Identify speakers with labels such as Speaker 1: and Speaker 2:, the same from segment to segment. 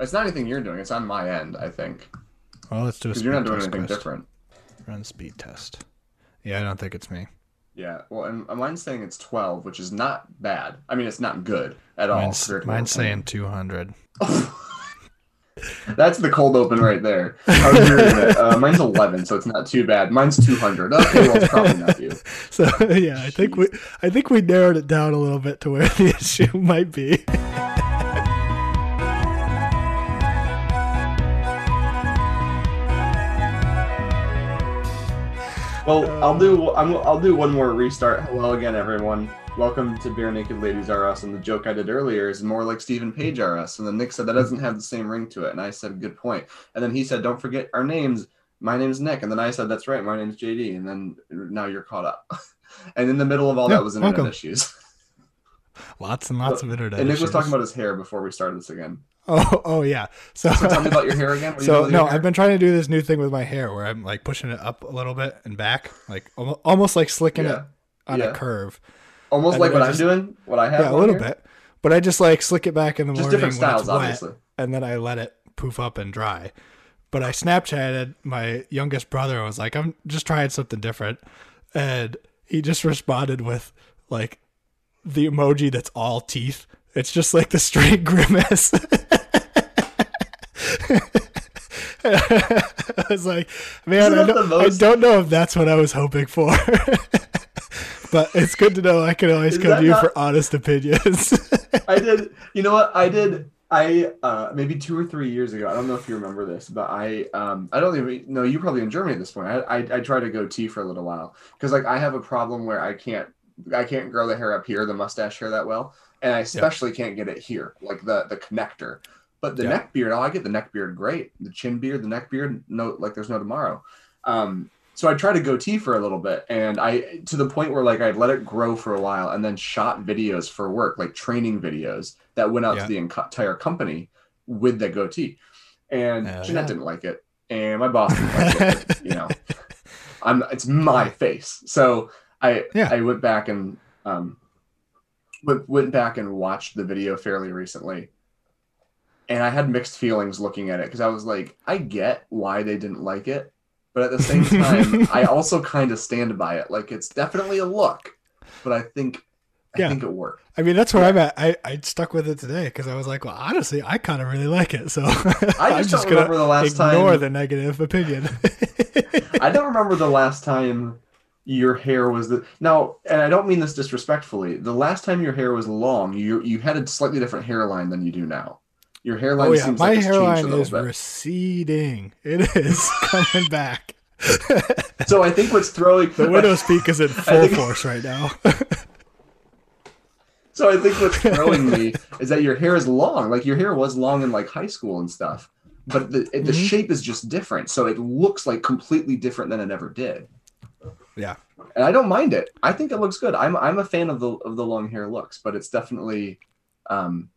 Speaker 1: It's not anything you're doing. It's on my end, I think,
Speaker 2: Well, let's do a speed
Speaker 1: you're not doing
Speaker 2: test
Speaker 1: anything
Speaker 2: quest.
Speaker 1: different.
Speaker 2: Run speed test. Yeah, I don't think it's me.
Speaker 1: Yeah. Well, and mine's saying it's 12, which is not bad. I mean, it's not good at all.
Speaker 2: Mine's,
Speaker 1: what
Speaker 2: mine's saying 200.
Speaker 1: That's the cold open right there. I was hearing it. Uh, mine's 11, so it's not too bad. Mine's 200. Okay, well, it's probably not you.
Speaker 2: So yeah, I think we I think we narrowed it down a little bit to where the issue might be.
Speaker 1: Well, I'll do. I'm, I'll do one more restart. Hello again, everyone. Welcome to Barenaked Ladies R Us. And the joke I did earlier is more like Steven Page R Us. And then Nick said that doesn't have the same ring to it. And I said, good point. And then he said, don't forget our names. My name's Nick. And then I said, that's right. My name's JD. And then now you're caught up. and in the middle of all
Speaker 2: Yeah,
Speaker 1: that was internet
Speaker 2: welcome.
Speaker 1: issues.
Speaker 2: Lots and lots of internet.
Speaker 1: and Nick was talking about his hair before we started this again.
Speaker 2: Oh, oh yeah. So,
Speaker 1: So tell me about your hair again. What
Speaker 2: so
Speaker 1: doing with your
Speaker 2: no. I've been trying to do this new thing with my hair where I'm like pushing it up a little bit and back, like almost like slicking
Speaker 1: Yeah.
Speaker 2: it on
Speaker 1: Yeah.
Speaker 2: a curve.
Speaker 1: almost
Speaker 2: and
Speaker 1: like what
Speaker 2: I
Speaker 1: I'm doing. What I have.
Speaker 2: Yeah, a little bit. But I just like slick it back in the
Speaker 1: Just
Speaker 2: morning
Speaker 1: different
Speaker 2: when
Speaker 1: styles,
Speaker 2: it's wet,
Speaker 1: obviously.
Speaker 2: and then I let it poof up and dry. But I Snapchatted my youngest brother. I was like, I'm just trying something different, and he just responded with like the emoji that's all teeth. It's just like the straight grimace. I was like, man, I don't, I don't know if that's what I was hoping for. but it's good to know I can always
Speaker 1: Is
Speaker 2: come to you
Speaker 1: not-
Speaker 2: for honest opinions.
Speaker 1: I did. You know what? I did. I uh maybe two or three years ago. I don't know if you remember this, but I um I don't even know you probably in Germany at this point. I I, I tried to go T for a little while because like I have a problem where I can't I can't grow the hair up here, the mustache hair that well, and I especially can't get it here, like the the connector. But the
Speaker 2: Yeah.
Speaker 1: neck beard, oh, I get the neck beard great. The chin beard, the neck beard, no, like there's no tomorrow. Um, so I tried to goatee for a little bit, and I to the point where like I'd let it grow for a while, and then shot videos for work, like training videos that went out
Speaker 2: Yeah.
Speaker 1: to the entire company with the goatee. And
Speaker 2: Hell
Speaker 1: Jeanette
Speaker 2: yeah.
Speaker 1: didn't like it, and my boss didn't like it. you know, I'm it's my face, so I
Speaker 2: Yeah.
Speaker 1: I went back and um went, went back and watched the video fairly recently. And I had mixed feelings looking at it because I was like, I get why they didn't like it, but at the same time, I also kind of stand by it. Like it's definitely a look, but I think I
Speaker 2: Yeah.
Speaker 1: think it worked.
Speaker 2: I mean, that's where I'm at. I, I stuck with it today because I was like, well, honestly, I kind of really like it. So
Speaker 1: I
Speaker 2: I'm
Speaker 1: just,
Speaker 2: just
Speaker 1: don't
Speaker 2: gonna
Speaker 1: remember the last
Speaker 2: ignore
Speaker 1: time.
Speaker 2: the negative opinion.
Speaker 1: I don't remember the last time your hair was the now, and I don't mean this disrespectfully. The last time your hair was long, you you had a slightly different hairline than you do now. Your hairline
Speaker 2: oh yeah,
Speaker 1: seems
Speaker 2: my
Speaker 1: like it's changed a
Speaker 2: hairline
Speaker 1: little
Speaker 2: is
Speaker 1: bit.
Speaker 2: receding. It is coming back.
Speaker 1: So I think what's throwing
Speaker 2: The widow's peak is in full
Speaker 1: think-
Speaker 2: force right now.
Speaker 1: So I think what's throwing me is that your hair is long. Like your hair was long in like high school and stuff, but the the
Speaker 2: Mhm.
Speaker 1: shape is just different. So it looks like completely different than it ever did.
Speaker 2: Yeah.
Speaker 1: And I don't mind it. I think it looks good. I'm I'm a fan of the of the long hair looks, but it's definitely um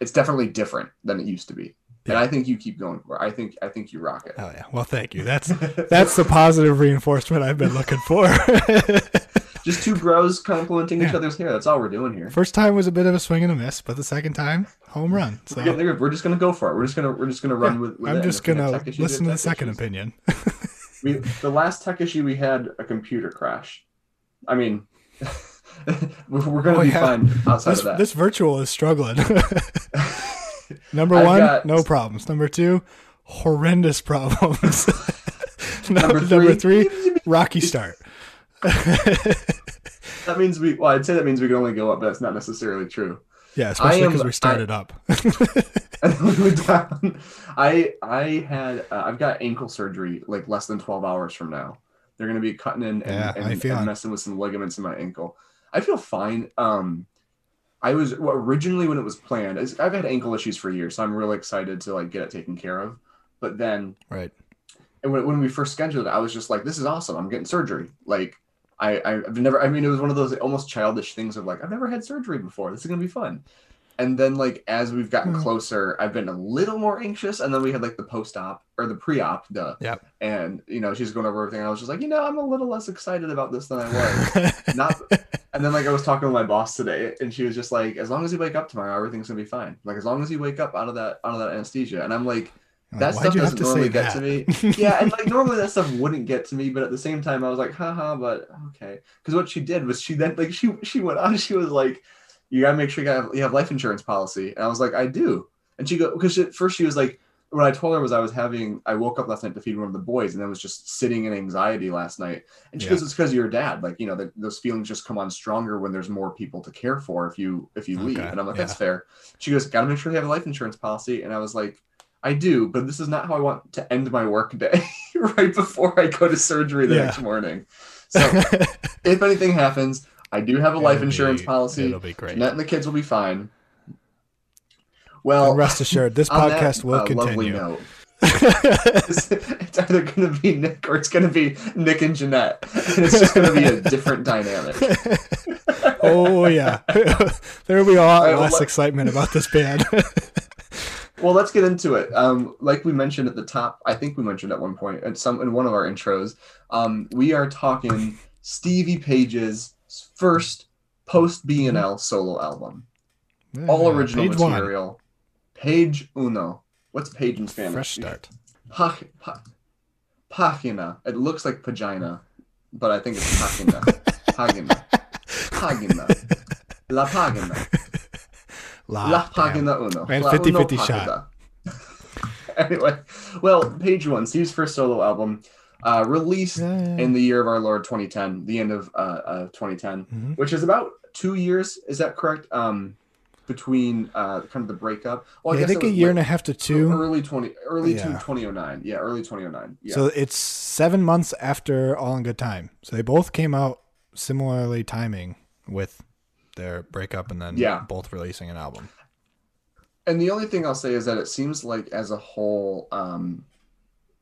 Speaker 1: it's definitely different than it used to be. And
Speaker 2: Yeah.
Speaker 1: I think you keep going for. it. I think I think you rock it.
Speaker 2: Oh yeah. Well, thank you. That's that's the positive reinforcement I've been looking for.
Speaker 1: Just two bros complimenting each other's hair. That's all we're doing here.
Speaker 2: First time was a bit of a swing and a miss, but the second time, home run. So
Speaker 1: We're, we're just gonna go for it. We're just gonna we're just gonna run with. with.
Speaker 2: I'm
Speaker 1: And
Speaker 2: just
Speaker 1: if we have
Speaker 2: gonna
Speaker 1: tech issues, we
Speaker 2: listen to the second
Speaker 1: issues.
Speaker 2: opinion.
Speaker 1: We the last tech issue we had a computer crash. I mean, we're we're gonna
Speaker 2: Oh,
Speaker 1: be
Speaker 2: yeah.
Speaker 1: fine outside
Speaker 2: this,
Speaker 1: of that.
Speaker 2: this virtual is struggling. Number
Speaker 1: I've
Speaker 2: one,
Speaker 1: got-
Speaker 2: no problems. Number two, horrendous problems.
Speaker 1: Number
Speaker 2: number,
Speaker 1: three-
Speaker 2: three, rocky start.
Speaker 1: that means we. Well, I'd say that means we can only go up, but that's not necessarily true.
Speaker 2: Yeah, especially because we
Speaker 1: I-
Speaker 2: started up.
Speaker 1: And we went down. I I had uh, I've got ankle surgery like less than twelve hours from now. They're gonna be cutting in and,
Speaker 2: Yeah,
Speaker 1: and, and messing with some ligaments in my ankle. I feel fine. Um, I was well, originally when it was planned. I've had ankle issues for years, so I'm really excited to like get it taken care of. But then
Speaker 2: right.
Speaker 1: and when, when we first scheduled it, I was just like, "This is awesome! I'm getting surgery." Like, I I've never. I mean, it was one of those almost childish things of like, "I've never had surgery before. This is gonna be fun." and then like as we've gotten
Speaker 2: Hmm.
Speaker 1: closer, I've been a little more anxious. And then we had like the post-op or the pre-op, duh.
Speaker 2: Yep.
Speaker 1: And you know, she's going over everything. I was just like, you know, I'm a little less excited about this than I was. Not and then like I was talking to my boss today, and she was just like, as long as you wake up tomorrow, everything's gonna be fine. Like as long as you wake up out of that out of that anesthesia. And I'm like,
Speaker 2: Like,
Speaker 1: that stuff doesn't normally get
Speaker 2: that?
Speaker 1: to me. yeah, and like normally that stuff wouldn't get to me, but at the same time, I was like, haha, but okay. Because what she did was she then like she she went on, she was like, you gotta make sure you got you have life insurance policy, and I was like, I do. And she go because at first she was like, what I told her was I was having I woke up last night to feed one of the boys, and I was just sitting in anxiety last night. And she
Speaker 2: Yeah.
Speaker 1: goes, it's because of your dad. Like you know, the, those feelings just come on stronger when there's more people to care for if you if you leave. And I'm like,
Speaker 2: yeah.
Speaker 1: that's fair. She goes, gotta make sure you have a life insurance policy, and I was like. I do, but this is not how I want to end my work day right before I go to surgery the
Speaker 2: Yeah.
Speaker 1: next morning. So if anything happens, I do have a life
Speaker 2: It'll
Speaker 1: insurance
Speaker 2: be-
Speaker 1: policy.
Speaker 2: It'll be great.
Speaker 1: Jeanette and the kids will be fine. Well,
Speaker 2: and rest assured, this
Speaker 1: on that,
Speaker 2: podcast will
Speaker 1: uh, Lovely
Speaker 2: continue.
Speaker 1: note, it's, it's either going to be Nick or it's going to be Nick and Jeanette. And it's just going to be a different dynamic.
Speaker 2: oh yeah, there will be a lot less excitement about this band.
Speaker 1: Well, let's get into it. Um, like we mentioned at the top, I think we mentioned at one point at some in one of our intros, um, we are talking Stevie Page's first post BNL solo album, all
Speaker 2: Yeah,
Speaker 1: original
Speaker 2: page one.
Speaker 1: material. Page uno. What's page in Spanish?
Speaker 2: Fresh start.
Speaker 1: Pa- pa- Página. It looks like pagina, but I think it's página. Página. Página. La página.
Speaker 2: La,
Speaker 1: La
Speaker 2: damn.
Speaker 1: Pagina Uno.
Speaker 2: And
Speaker 1: La
Speaker 2: 50-50
Speaker 1: Uno
Speaker 2: shot.
Speaker 1: Anyway, well, page one, Steve's first solo album, uh, released
Speaker 2: Yeah, yeah,
Speaker 1: in the year of our Lord 2010, the end of uh, uh, 2010,
Speaker 2: Mhm.
Speaker 1: which is about two years. Is that correct? Um, between uh, kind of the breakup. Well,
Speaker 2: Yeah, I
Speaker 1: guess
Speaker 2: think a year
Speaker 1: like
Speaker 2: and a half to two.
Speaker 1: Early 20, early to
Speaker 2: Yeah.
Speaker 1: 2009. Yeah, early 2009. Yeah.
Speaker 2: So it's seven months after All in Good Time. So they both came out similarly timing with their breakup and then
Speaker 1: Yeah.
Speaker 2: both releasing an album.
Speaker 1: and the only thing I'll say is that it seems like as a whole, um,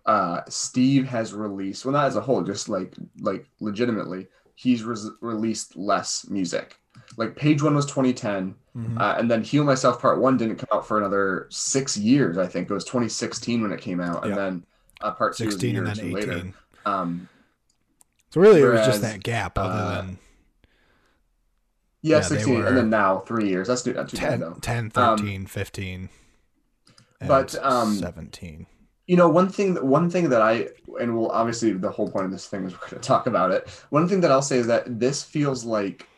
Speaker 1: uh, Steve has released well, not as a whole, just like like legitimately, he's res- released less music. Like Page One was 2010,
Speaker 2: Mhm.
Speaker 1: uh, and then Heal Myself Part One didn't come out for another six years. I think it was 2016 when it came out, and
Speaker 2: Yeah.
Speaker 1: then uh, Part Two was a
Speaker 2: 16
Speaker 1: year
Speaker 2: and
Speaker 1: or
Speaker 2: then
Speaker 1: two
Speaker 2: 18.
Speaker 1: later. Um,
Speaker 2: So really, it was just that gap other
Speaker 1: uh,
Speaker 2: than
Speaker 1: yeah,
Speaker 2: Yeah,
Speaker 1: 16, and then now three years. That's not too bad
Speaker 2: 10,
Speaker 1: though.
Speaker 2: 10
Speaker 1: Um,
Speaker 2: 13, 15, and
Speaker 1: but, um,
Speaker 2: 17.
Speaker 1: you know one thing that one thing that i and we'll obviously the whole point of this thing is we're going to talk about it one thing that i'll say is that this feels like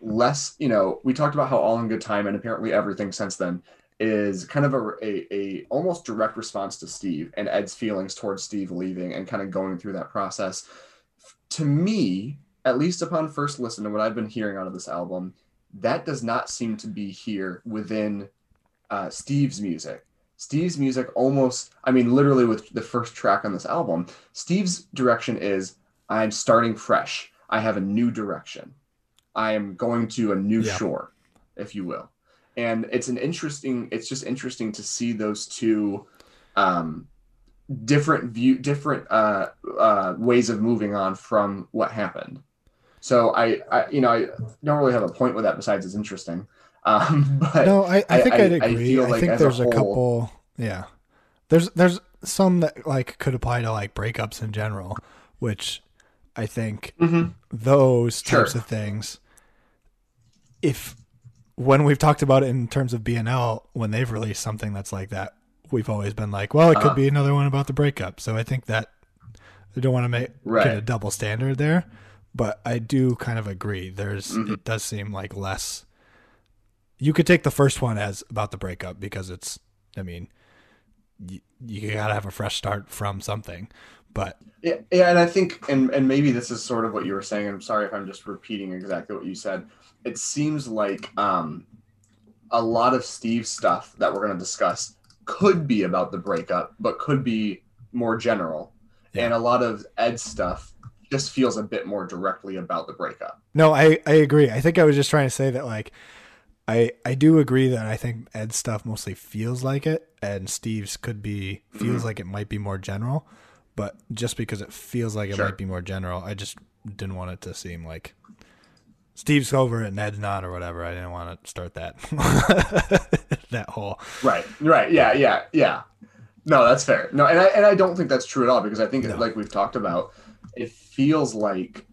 Speaker 1: less you know we talked about how all in good time and apparently everything since then is kind of a, a, a almost direct response to steve and ed's feelings towards steve leaving and kind of going through that process to me at least upon first listen to what i've been hearing out of this album that does not seem to be here within uh, steve's music Steve's music almost, I mean, literally with the first track on this album, Steve's direction is I'm starting fresh. I have a new direction. I am going to a new
Speaker 2: Yeah.
Speaker 1: shore, if you will. And it's an interesting, it's just interesting to see those two um, different view, different uh, uh, ways of moving on from what happened. So I, I, you know, I don't really have a point with that besides it's interesting. Um, but
Speaker 2: No, I, I think
Speaker 1: I-
Speaker 2: would agree. I,
Speaker 1: like
Speaker 2: think
Speaker 1: as a
Speaker 2: there's a, couple. Yeah, there's there's some that like could apply to like breakups in general, which I think
Speaker 1: Mhm.
Speaker 2: those types
Speaker 1: Sure.
Speaker 2: of things. If when we've talked about it in terms of BNL, when they've released something that's like that, we've always been like, well, it could
Speaker 1: Uh-huh.
Speaker 2: be another one about the breakup. So I think that I don't want to make
Speaker 1: Right.
Speaker 2: get a double standard there, but I do kind of agree. There's
Speaker 1: Mhm.
Speaker 2: it does seem like less. You could take the first one as about the breakup because it's, I mean, you, you gotta have a fresh start from something, but
Speaker 1: Yeah, yeah, and I think, and and maybe this is sort of what you were saying. I'm sorry if I'm just repeating exactly what you said. It seems like um, a lot of Steve's stuff that we're to discuss could be about the breakup, but could be more general,
Speaker 2: Yeah.
Speaker 1: and a lot of Ed's stuff just feels a bit more directly about the breakup.
Speaker 2: No, I, I agree. I think I was just trying to say that like I I do agree that I think Ed's stuff mostly feels like it and Steve's could be feels
Speaker 1: Mhm.
Speaker 2: like it might be more general, but just because it feels like it
Speaker 1: Sure.
Speaker 2: might be more general, I just didn't want it to seem like Steve's over and Ned's not or whatever. I didn't want to start that that whole
Speaker 1: Right. Right. Yeah. Yeah. Yeah. No, that's fair. No, and I and I don't think that's true at all because I think
Speaker 2: No.
Speaker 1: like we've talked about, it feels like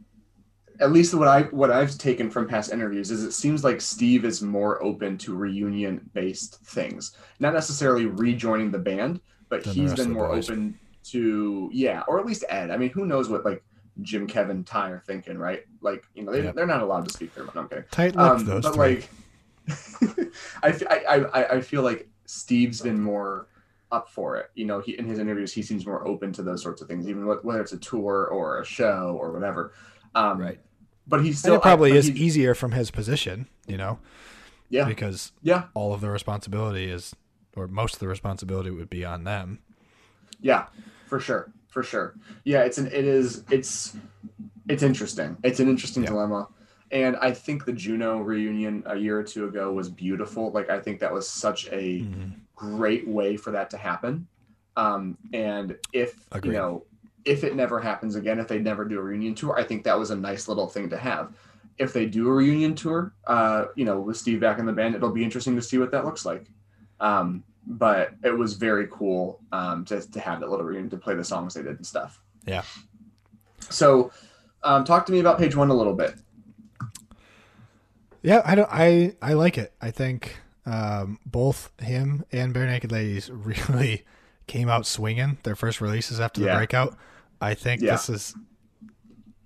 Speaker 1: at least what I what I've taken from past interviews is it seems like Steve is more open to reunion based things. Not necessarily rejoining the band, but
Speaker 2: Than
Speaker 1: he's been more
Speaker 2: boys.
Speaker 1: open to yeah, or at least Ed. I mean, who knows what like Jim, Kevin, Ty are thinking, right? Like, you know, they,
Speaker 2: Yep.
Speaker 1: they're not allowed to speak their mind. I'm kidding.
Speaker 2: tight lipped
Speaker 1: Um,
Speaker 2: those
Speaker 1: but
Speaker 2: three.
Speaker 1: like, I feel like Steve's been more up for it. You know, he in his interviews he seems more open to those sorts of things, even whether it's a tour or a show or whatever. Um,
Speaker 2: right.
Speaker 1: But he's
Speaker 2: And
Speaker 1: still
Speaker 2: it probably
Speaker 1: I,
Speaker 2: is easier from his position, you know,
Speaker 1: Yeah,
Speaker 2: because
Speaker 1: yeah,
Speaker 2: all of the responsibility is, or most of the responsibility would be on them.
Speaker 1: yeah, for sure, for sure. Yeah, it's an it is it's it's interesting. It's an interesting
Speaker 2: Yeah.
Speaker 1: dilemma. And I think the Juno reunion a year or two ago was beautiful. Like I think that was such a
Speaker 2: Mhm.
Speaker 1: Great way for that to happen. Um, and if
Speaker 2: Agreed.
Speaker 1: you know, if it never happens again, if they never do a reunion tour, I think that was a nice little thing to have. If they do a reunion tour, uh, you know, with Steve back in the band, it'll be interesting to see what that looks like. Um, but it was very cool um, to, to have that little reunion to play the songs they did and stuff.
Speaker 2: Yeah.
Speaker 1: So, um, talk to me about page one a little bit.
Speaker 2: Yeah, I don't. I I like it. I think um, both him and Barenaked Ladies really came out swinging their first releases after the
Speaker 1: Yeah.
Speaker 2: breakout. I think
Speaker 1: Yeah.
Speaker 2: this is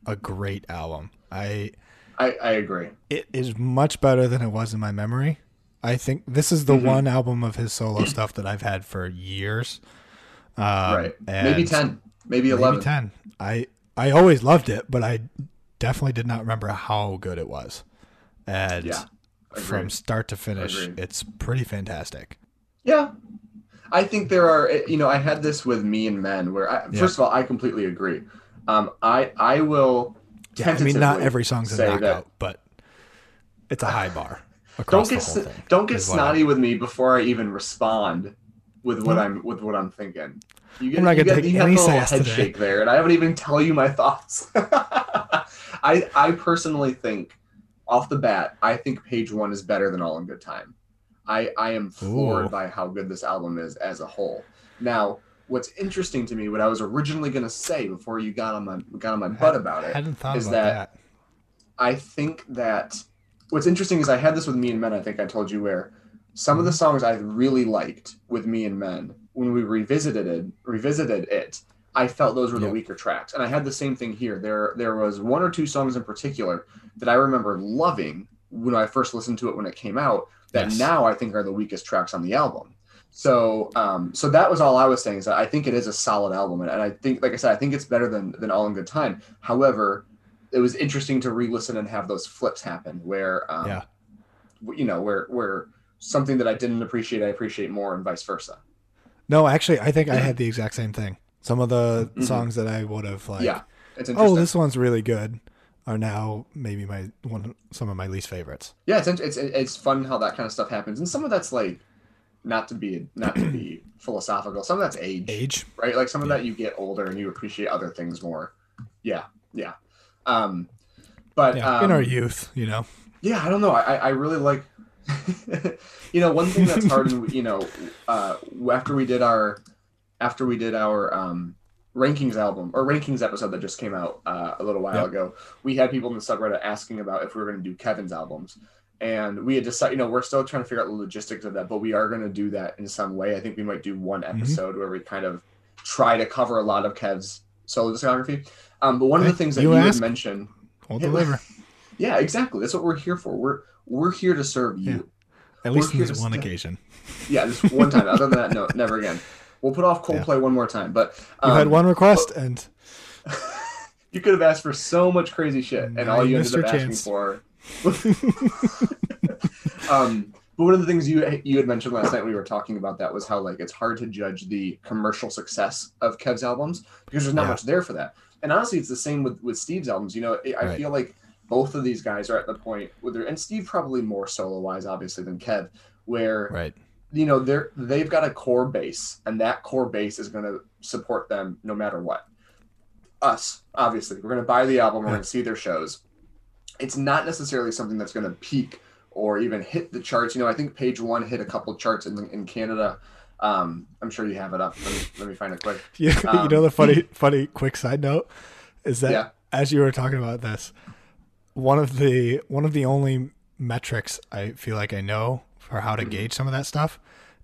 Speaker 2: a great album. I
Speaker 1: I, I agree.
Speaker 2: it is much better than it was in my memory. I think this is the
Speaker 1: Mhm.
Speaker 2: one album of his solo stuff that I've had for years. Um,
Speaker 1: right. Maybe 10, maybe
Speaker 2: maybe
Speaker 1: 11.
Speaker 2: ten. I I always loved it, but I definitely did not remember how good it was. And
Speaker 1: Yeah.
Speaker 2: From start to finish,
Speaker 1: Agreed.
Speaker 2: it's pretty fantastic.
Speaker 1: Yeah. I think there are, eh, you know, I had this with me and men where, I,
Speaker 2: Yeah.
Speaker 1: first of all, I completely agree. Um, I I will
Speaker 2: Yeah, I mean, not every song's a knockout,
Speaker 1: that-
Speaker 2: but it's a high bar.
Speaker 1: Don't
Speaker 2: Across
Speaker 1: get
Speaker 2: thing,
Speaker 1: don't get
Speaker 2: is what I-
Speaker 1: snotty with me before I even respond with what
Speaker 2: No.
Speaker 1: I'm with what I'm thinking. You get,
Speaker 2: I'm not
Speaker 1: you
Speaker 2: gonna
Speaker 1: get,
Speaker 2: take any sass
Speaker 1: head
Speaker 2: today.
Speaker 1: shake there, and I haven't even tell you my thoughts. I I personally think, off the bat, I think page one is better than All in Good Time. I I am floored
Speaker 2: Ooh.
Speaker 1: by how good this album is as a whole. Now, what's interesting to me, what I was originally going to say before you got on my got on my butt about it,
Speaker 2: hadn't thought
Speaker 1: is
Speaker 2: about
Speaker 1: that-
Speaker 2: that.
Speaker 1: I think that what's interesting is I had this with Me and Men. I think I told you where some of the
Speaker 2: Mm-hmm.
Speaker 1: songs I really liked with Me and Men when we revisited it, revisited it. I felt those were the
Speaker 2: Yep.
Speaker 1: weaker tracks, and I had the same thing here. There, there was one or two songs in particular that I remember loving when I first listened to it when it came out. That
Speaker 2: Yes.
Speaker 1: now I think are the weakest tracks on the album. So, um, so that was all I was saying is that I think it is a solid album, and, and I think, like I said, I think it's better than than All in Good Time. However, it was interesting to re-listen and have those flips happen where, um,
Speaker 2: Yeah.
Speaker 1: you know, where where something that I didn't appreciate, I appreciate more, and vice versa.
Speaker 2: No, actually, I think I had the exact same thing. Some of the
Speaker 1: Mhm.
Speaker 2: songs that I would have like,
Speaker 1: yeah, it's interesting.
Speaker 2: oh, this one's really good, are now maybe my one some of my least favorites.
Speaker 1: yeah, it's, it's it's fun how that kind of stuff happens, and some of that's like not to be not to be philosophical. Some of that's age,
Speaker 2: Age,
Speaker 1: right? Like some of
Speaker 2: Yeah.
Speaker 1: that you get older and you appreciate other things more. Yeah, yeah. Um, but
Speaker 2: yeah,
Speaker 1: um,
Speaker 2: in our youth, you know.
Speaker 1: yeah i don't know i i really like you know one thing that's hard and you know uh after we did our after we did our um rankings album or rankings episode that just came out uh, a little while
Speaker 2: Yep.
Speaker 1: ago we had people in the subreddit asking about if we were going to do kevin's albums and we had decided you know we're still trying to figure out the logistics of that but we are going to do that in some way i think we might do one
Speaker 2: Mm-hmm.
Speaker 1: episode where we kind of try to cover a lot of kev's solo discography um, but one of the things that
Speaker 2: you
Speaker 1: you, had mentioned
Speaker 2: We'll
Speaker 1: Yeah.
Speaker 2: deliver.
Speaker 1: yeah, exactly. That's what we're here for. We're we're here to serve you.
Speaker 2: At
Speaker 1: We're
Speaker 2: least on this one
Speaker 1: stay.
Speaker 2: occasion.
Speaker 1: Yeah, just one time. Other than that, no, never again. We'll put off Coldplay one more time. But
Speaker 2: You
Speaker 1: um,
Speaker 2: had one request, and
Speaker 1: You could have asked for so much crazy shit, and all
Speaker 2: you
Speaker 1: you ended up
Speaker 2: your
Speaker 1: asking for. um, but one of the things you you had mentioned last night when we were talking about that was how like it's hard to judge the commercial success of Kev's albums because there's not
Speaker 2: Yeah.
Speaker 1: much there for that. And honestly, it's the same with with Steve's albums. You know, I I
Speaker 2: Right.
Speaker 1: feel like both of these guys are at the point where they're, and Steve probably more solo wise, obviously, than Kev, where
Speaker 2: right,
Speaker 1: you know they're they've got a core base and that core base is going to support them no matter what us obviously we're going to buy the album we're going to see their shows it's not necessarily something that's going to peak or even hit the charts. You know, I think page one hit a couple charts in in Canada. Um, I'm sure you have it up. Let me, let me find it quick.
Speaker 2: You,
Speaker 1: Um,
Speaker 2: you know the funny funny quick side note is that
Speaker 1: Yeah.
Speaker 2: as you were talking about this, one of the one of the only metrics I feel like I know for how to
Speaker 1: Mm-hmm.
Speaker 2: gauge some of that stuff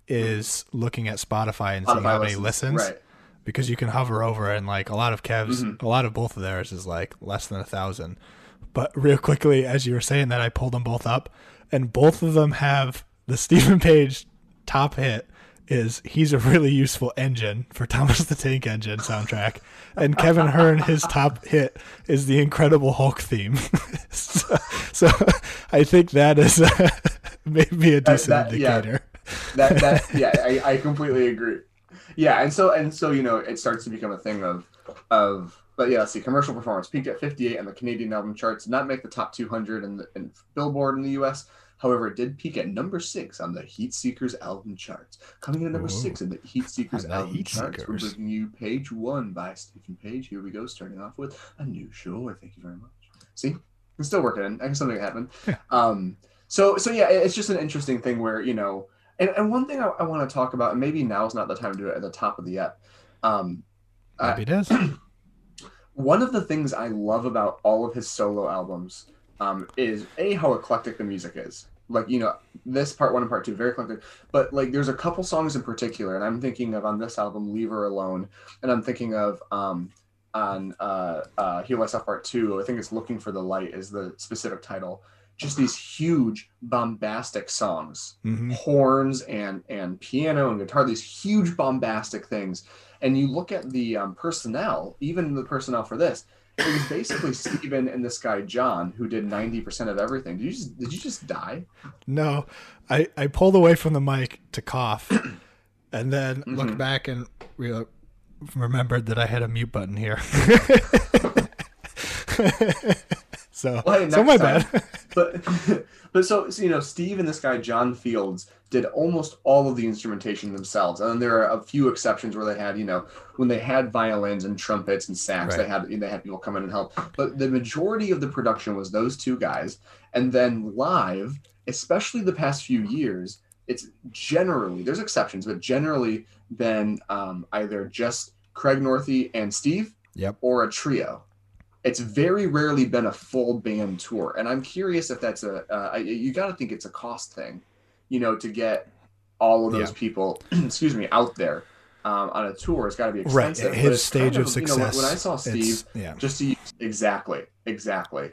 Speaker 2: is looking at Spotify and seeing how many
Speaker 1: listens,
Speaker 2: listens.
Speaker 1: right.
Speaker 2: Because you can hover over and like a lot of Kev's
Speaker 1: Mm-hmm.
Speaker 2: a lot of both of theirs is like less than a thousand. But real quickly, as you were saying that, I pulled them both up, and both of them have the Steven Page top hit is "He's a really useful engine" for Thomas the Tank Engine soundtrack, and Kevin Hearn his top hit is the Incredible Hulk theme. so, so I think that is uh, maybe a decent
Speaker 1: that- yeah.
Speaker 2: indicator.
Speaker 1: that that yeah I, I completely agree. Yeah and so and so you know it starts to become a thing of of but yeah let's see commercial performance peaked at 58 on the canadian album charts did not make the top 200 in, the, in billboard in the us however it did peak at number six on the heat seekers album charts coming in at number
Speaker 2: Ooh.
Speaker 1: six in the heat seekers album
Speaker 2: Heat
Speaker 1: charts we're bringing you page one by steven page. Here we go starting off with a new shore thank you very much. See i'm still working. In i can something happen. Um so so yeah it's just an interesting thing where you know and, and one thing I, I want to talk about, and maybe now's not the time to do it at the top of the ep. Um, uh,
Speaker 2: Maybe it is.
Speaker 1: one of the things I love about all of his solo albums um, is a how eclectic the music is. Like you know, this part one and part two very eclectic, but like there's a couple songs in particular, and I'm thinking of on this album, "Leave Her Alone," and I'm thinking of um, on uh, uh, "Heal Myself" part two. I think it's "Looking for the Light" is the specific title. Just these huge bombastic songs.
Speaker 2: Hmm
Speaker 1: horns and and piano and guitar these huge bombastic things. And you look at the um, personnel even the personnel for this it was basically Steven and this guy John who did 90% of everything. Did you just did you just die?
Speaker 2: No, I, I pulled away from the mic to cough, and then
Speaker 1: Mhm.
Speaker 2: looked back and re- remembered that I had a mute button here. so,
Speaker 1: Well, hey,
Speaker 2: so my
Speaker 1: time.
Speaker 2: bad.
Speaker 1: but but so, so you know Steve and this guy John Fields did almost all of the instrumentation themselves and then there are a few exceptions where they had you know when they had violins and trumpets and sax they had they had people come in and help but the majority of the production was those two guys and then live especially the past few years it's generally there's exceptions but generally been um, either just craig northey and steve
Speaker 2: Yep.
Speaker 1: or a trio it's very rarely been a full band tour and i'm curious if that's a uh, I- you got to think it's a cost thing you know to get all of those
Speaker 2: Yeah.
Speaker 1: people excuse me out there um, on a tour it's got to be expensive but
Speaker 2: His stage
Speaker 1: kind
Speaker 2: of
Speaker 1: you know, when-
Speaker 2: success.
Speaker 1: when i saw steve
Speaker 2: yeah.
Speaker 1: just to use exactly exactly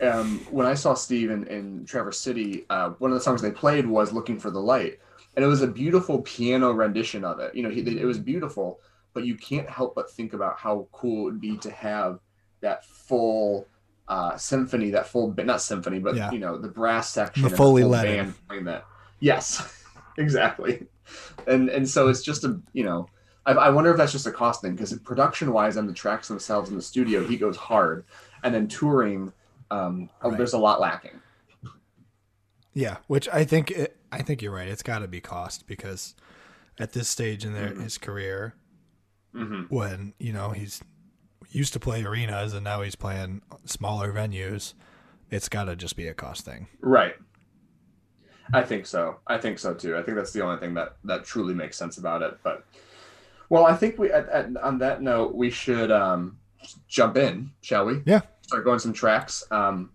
Speaker 1: um, when i saw steve in, in traverse city uh, one of the songs they played was looking for the light and it was a beautiful piano rendition of it you know he, it was beautiful but you can't help but think about how cool it would be to have that full uh, symphony that full not symphony but
Speaker 2: Yeah.
Speaker 1: you know the brass section
Speaker 2: The Foley
Speaker 1: full band playing that yes exactly and and so it's just a you know I, I wonder if that's just a cost thing because production wise on the tracks themselves in the studio he goes hard and then touring um oh,
Speaker 2: Right.
Speaker 1: there's a lot lacking
Speaker 2: Yeah, which I think it, I think you're right. It's got to be cost because at this stage in their,
Speaker 1: Mhm.
Speaker 2: his career,
Speaker 1: hmm
Speaker 2: when you know he's used to play arenas and now he's playing smaller venues, it's got to just be a cost thing.
Speaker 1: right i think so i think so too i think that's the only thing that that truly makes sense about it but well i think we at, at, on that note we should um jump in shall we
Speaker 2: Yeah.
Speaker 1: start going some tracks um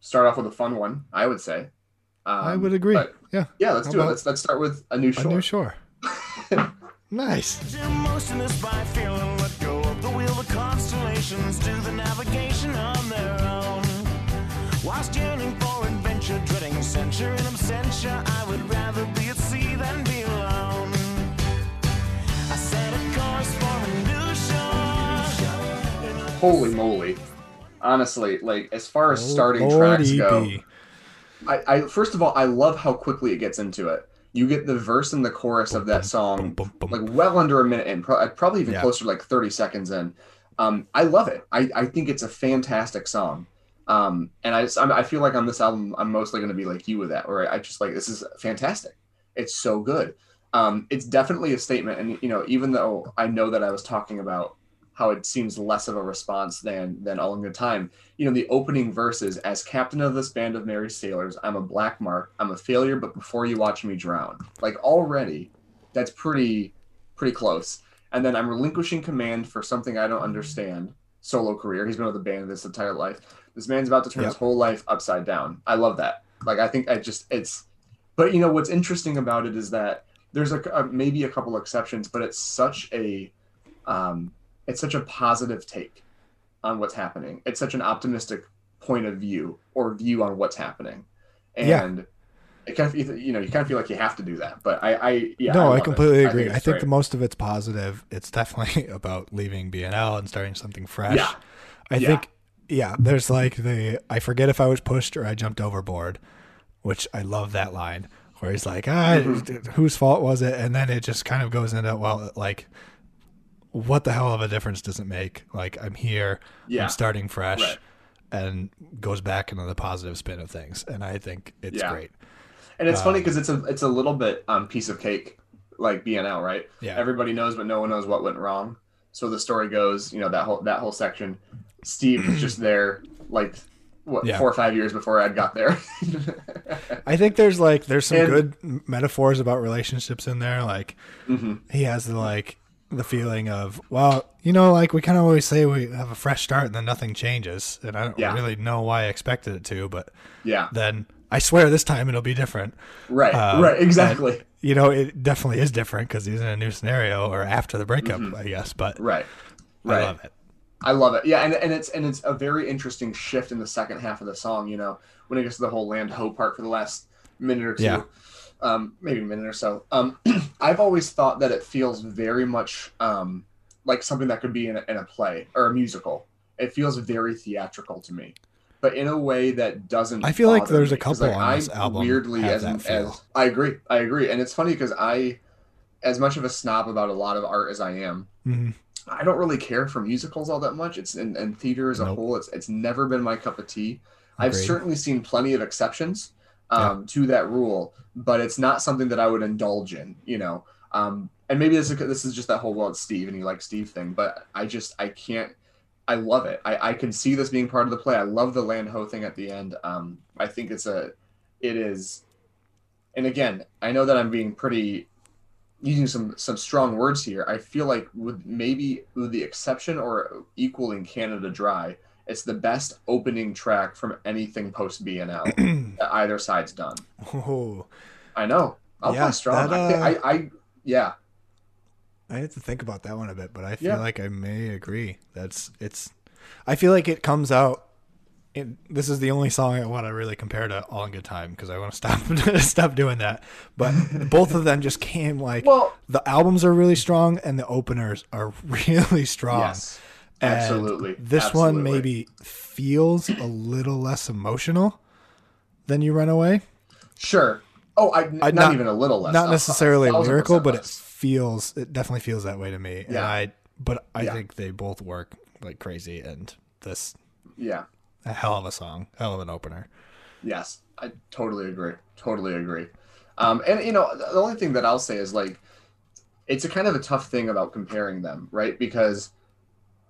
Speaker 1: start off with a fun one i would say um,
Speaker 2: I would agree.
Speaker 1: but
Speaker 2: Yeah,
Speaker 1: yeah let's
Speaker 2: How
Speaker 1: do it let's let's start with a new shore.
Speaker 2: a new shore. nice.
Speaker 3: Constellations do the navigation on their own. Whilst yearning for adventure, dreading censure and absentia, I would rather be at sea than be alone. I set a course for a new shore.
Speaker 1: holy moly honestly like as far as starting
Speaker 2: Oh,
Speaker 1: tracks go
Speaker 2: B.
Speaker 1: I, I first of all i love how quickly it gets into it you get the verse and the chorus of that song
Speaker 2: Boom, boom, boom.
Speaker 1: like well under a minute in pro- uh, probably even
Speaker 2: Yeah.
Speaker 1: closer to like 30 seconds in um i love it i i think it's a fantastic song um and i just i feel like on this album i'm mostly going to be like you with that where i just like this is fantastic it's so good um it's definitely a statement and you know even though i know that i was talking about how it seems less of a response than than All in Good Time. You know, the opening verses, as captain of this band of merry sailors, I'm a black mark, I'm a failure, but before you watch me drown. Like already, that's pretty pretty close. And then I'm relinquishing command for something I don't understand. Solo career. He's been with the band this entire life. This man's about to turn
Speaker 2: Yep.
Speaker 1: his whole life upside down. I love that. Like I think I just it's but you know what's interesting about it is that there's a, a maybe a couple exceptions, but it's such a um, it's such a positive take on what's happening. It's such an optimistic point of view or view on what's happening,
Speaker 2: Yeah.
Speaker 1: It you know you kind of feel like you have to do that. But I, I yeah,
Speaker 2: no, I,
Speaker 1: it.
Speaker 2: completely
Speaker 1: think
Speaker 2: agree.
Speaker 1: it's
Speaker 2: I think the most of it's positive. It's definitely about leaving BNL and starting something fresh.
Speaker 1: Yeah.
Speaker 2: I
Speaker 1: Yeah.
Speaker 2: think, yeah, there's like the I forget if I was pushed or I jumped overboard, which I love that line where he's like, ah,
Speaker 1: Mm-hmm.
Speaker 2: whose fault was it? And then it just kind of goes into, well, like, what the hell of a difference does it make? Like, I'm here,
Speaker 1: Yeah.
Speaker 2: I'm starting fresh,
Speaker 1: Right.
Speaker 2: and goes back into the positive spin of things. And I think it's
Speaker 1: Yeah.
Speaker 2: great.
Speaker 1: And it's funny
Speaker 2: Um,
Speaker 1: because it's a it's a little bit um piece of cake like BNL, right?
Speaker 2: Yeah.
Speaker 1: Everybody knows, but no one knows what went wrong. So the story goes, you know, that whole that whole section. Steve was just there, like what
Speaker 2: Yeah.
Speaker 1: four or five years before Ed got there.
Speaker 2: I think there's like there's some
Speaker 1: And-
Speaker 2: good metaphors about relationships in there. Like
Speaker 1: hmm
Speaker 2: he has the like the feeling of well, you know, like we kind of always say we have a fresh start and then nothing changes, and I don't
Speaker 1: Yeah.
Speaker 2: really know why I expected it to, but
Speaker 1: Yeah.
Speaker 2: then I swear this time it'll be different.
Speaker 1: Right.
Speaker 2: Uh,
Speaker 1: right. Exactly.
Speaker 2: You know, it definitely is different because he's in a new scenario or after the breakup, I guess. But
Speaker 1: Mm-hmm. Right.
Speaker 2: I
Speaker 1: Right.
Speaker 2: love it.
Speaker 1: I love it. Yeah, and, and it's and it's a very interesting shift in the second half of the song. You know, when it gets to the whole land ho part for the last minute or two,
Speaker 2: Yeah.
Speaker 1: um, maybe a minute or so. Um, I've always thought that it feels very much um, like something that could be in a, in a play or a musical. It feels very theatrical to me, but in a way that doesn't.
Speaker 2: I feel like there's a
Speaker 1: me, 'cause,
Speaker 2: couple on this album
Speaker 1: Weirdly, as, as I agree, I agree, and it's funny because I, as much of a snob about a lot of art as I am,
Speaker 2: Mhm.
Speaker 1: I don't really care for musicals all that much. It's and, and theater as a whole. It's it's never been my cup of tea. I've certainly seen plenty of exceptions um, to that rule, but it's not something that I would indulge in. You know, um, and maybe this is this is just that whole well, it's Steve and you like Steve thing, but I just I can't. I love it. I, I can see this being part of the play. I love the land ho thing at the end. Um, I think it's a, it is, and again, I know that I'm being pretty using some some strong words here. I feel like with maybe with the exception or equaling Canada Dry, it's the best opening track from anything post BNL that either side's done.
Speaker 2: Oh,
Speaker 1: I know. I'll
Speaker 2: Yeah,
Speaker 1: play strong.
Speaker 2: that,
Speaker 1: I,
Speaker 2: uh,
Speaker 1: I, I yeah.
Speaker 2: I have to think about that one a bit, but I feel
Speaker 1: Yeah.
Speaker 2: like I may agree. That's it's. I feel like it comes out. In, this is the only song I want to really compare to "All in Good Time" because I want to stop stop doing that. But both of them just came like
Speaker 1: Well,
Speaker 2: the albums are really strong and the openers are really strong.
Speaker 1: yes,
Speaker 2: And
Speaker 1: absolutely.
Speaker 2: This one maybe feels a little less emotional than "You Run Away."
Speaker 1: Sure. Oh, I,
Speaker 2: I-
Speaker 1: not,
Speaker 2: not-
Speaker 1: even a little less.
Speaker 2: not
Speaker 1: a- a
Speaker 2: necessarily lyrical,
Speaker 1: percent
Speaker 2: but it
Speaker 1: less.
Speaker 2: Feels it definitely feels that way to me. And
Speaker 1: Yeah.
Speaker 2: I but I
Speaker 1: Yeah.
Speaker 2: think they both work like crazy and this
Speaker 1: yeah.
Speaker 2: a hell of a song, hell of an opener.
Speaker 1: Yes, I totally agree. Totally agree. Um, and you know, the only thing that I'll say is like, it's a kind of a tough thing about comparing them, right? Because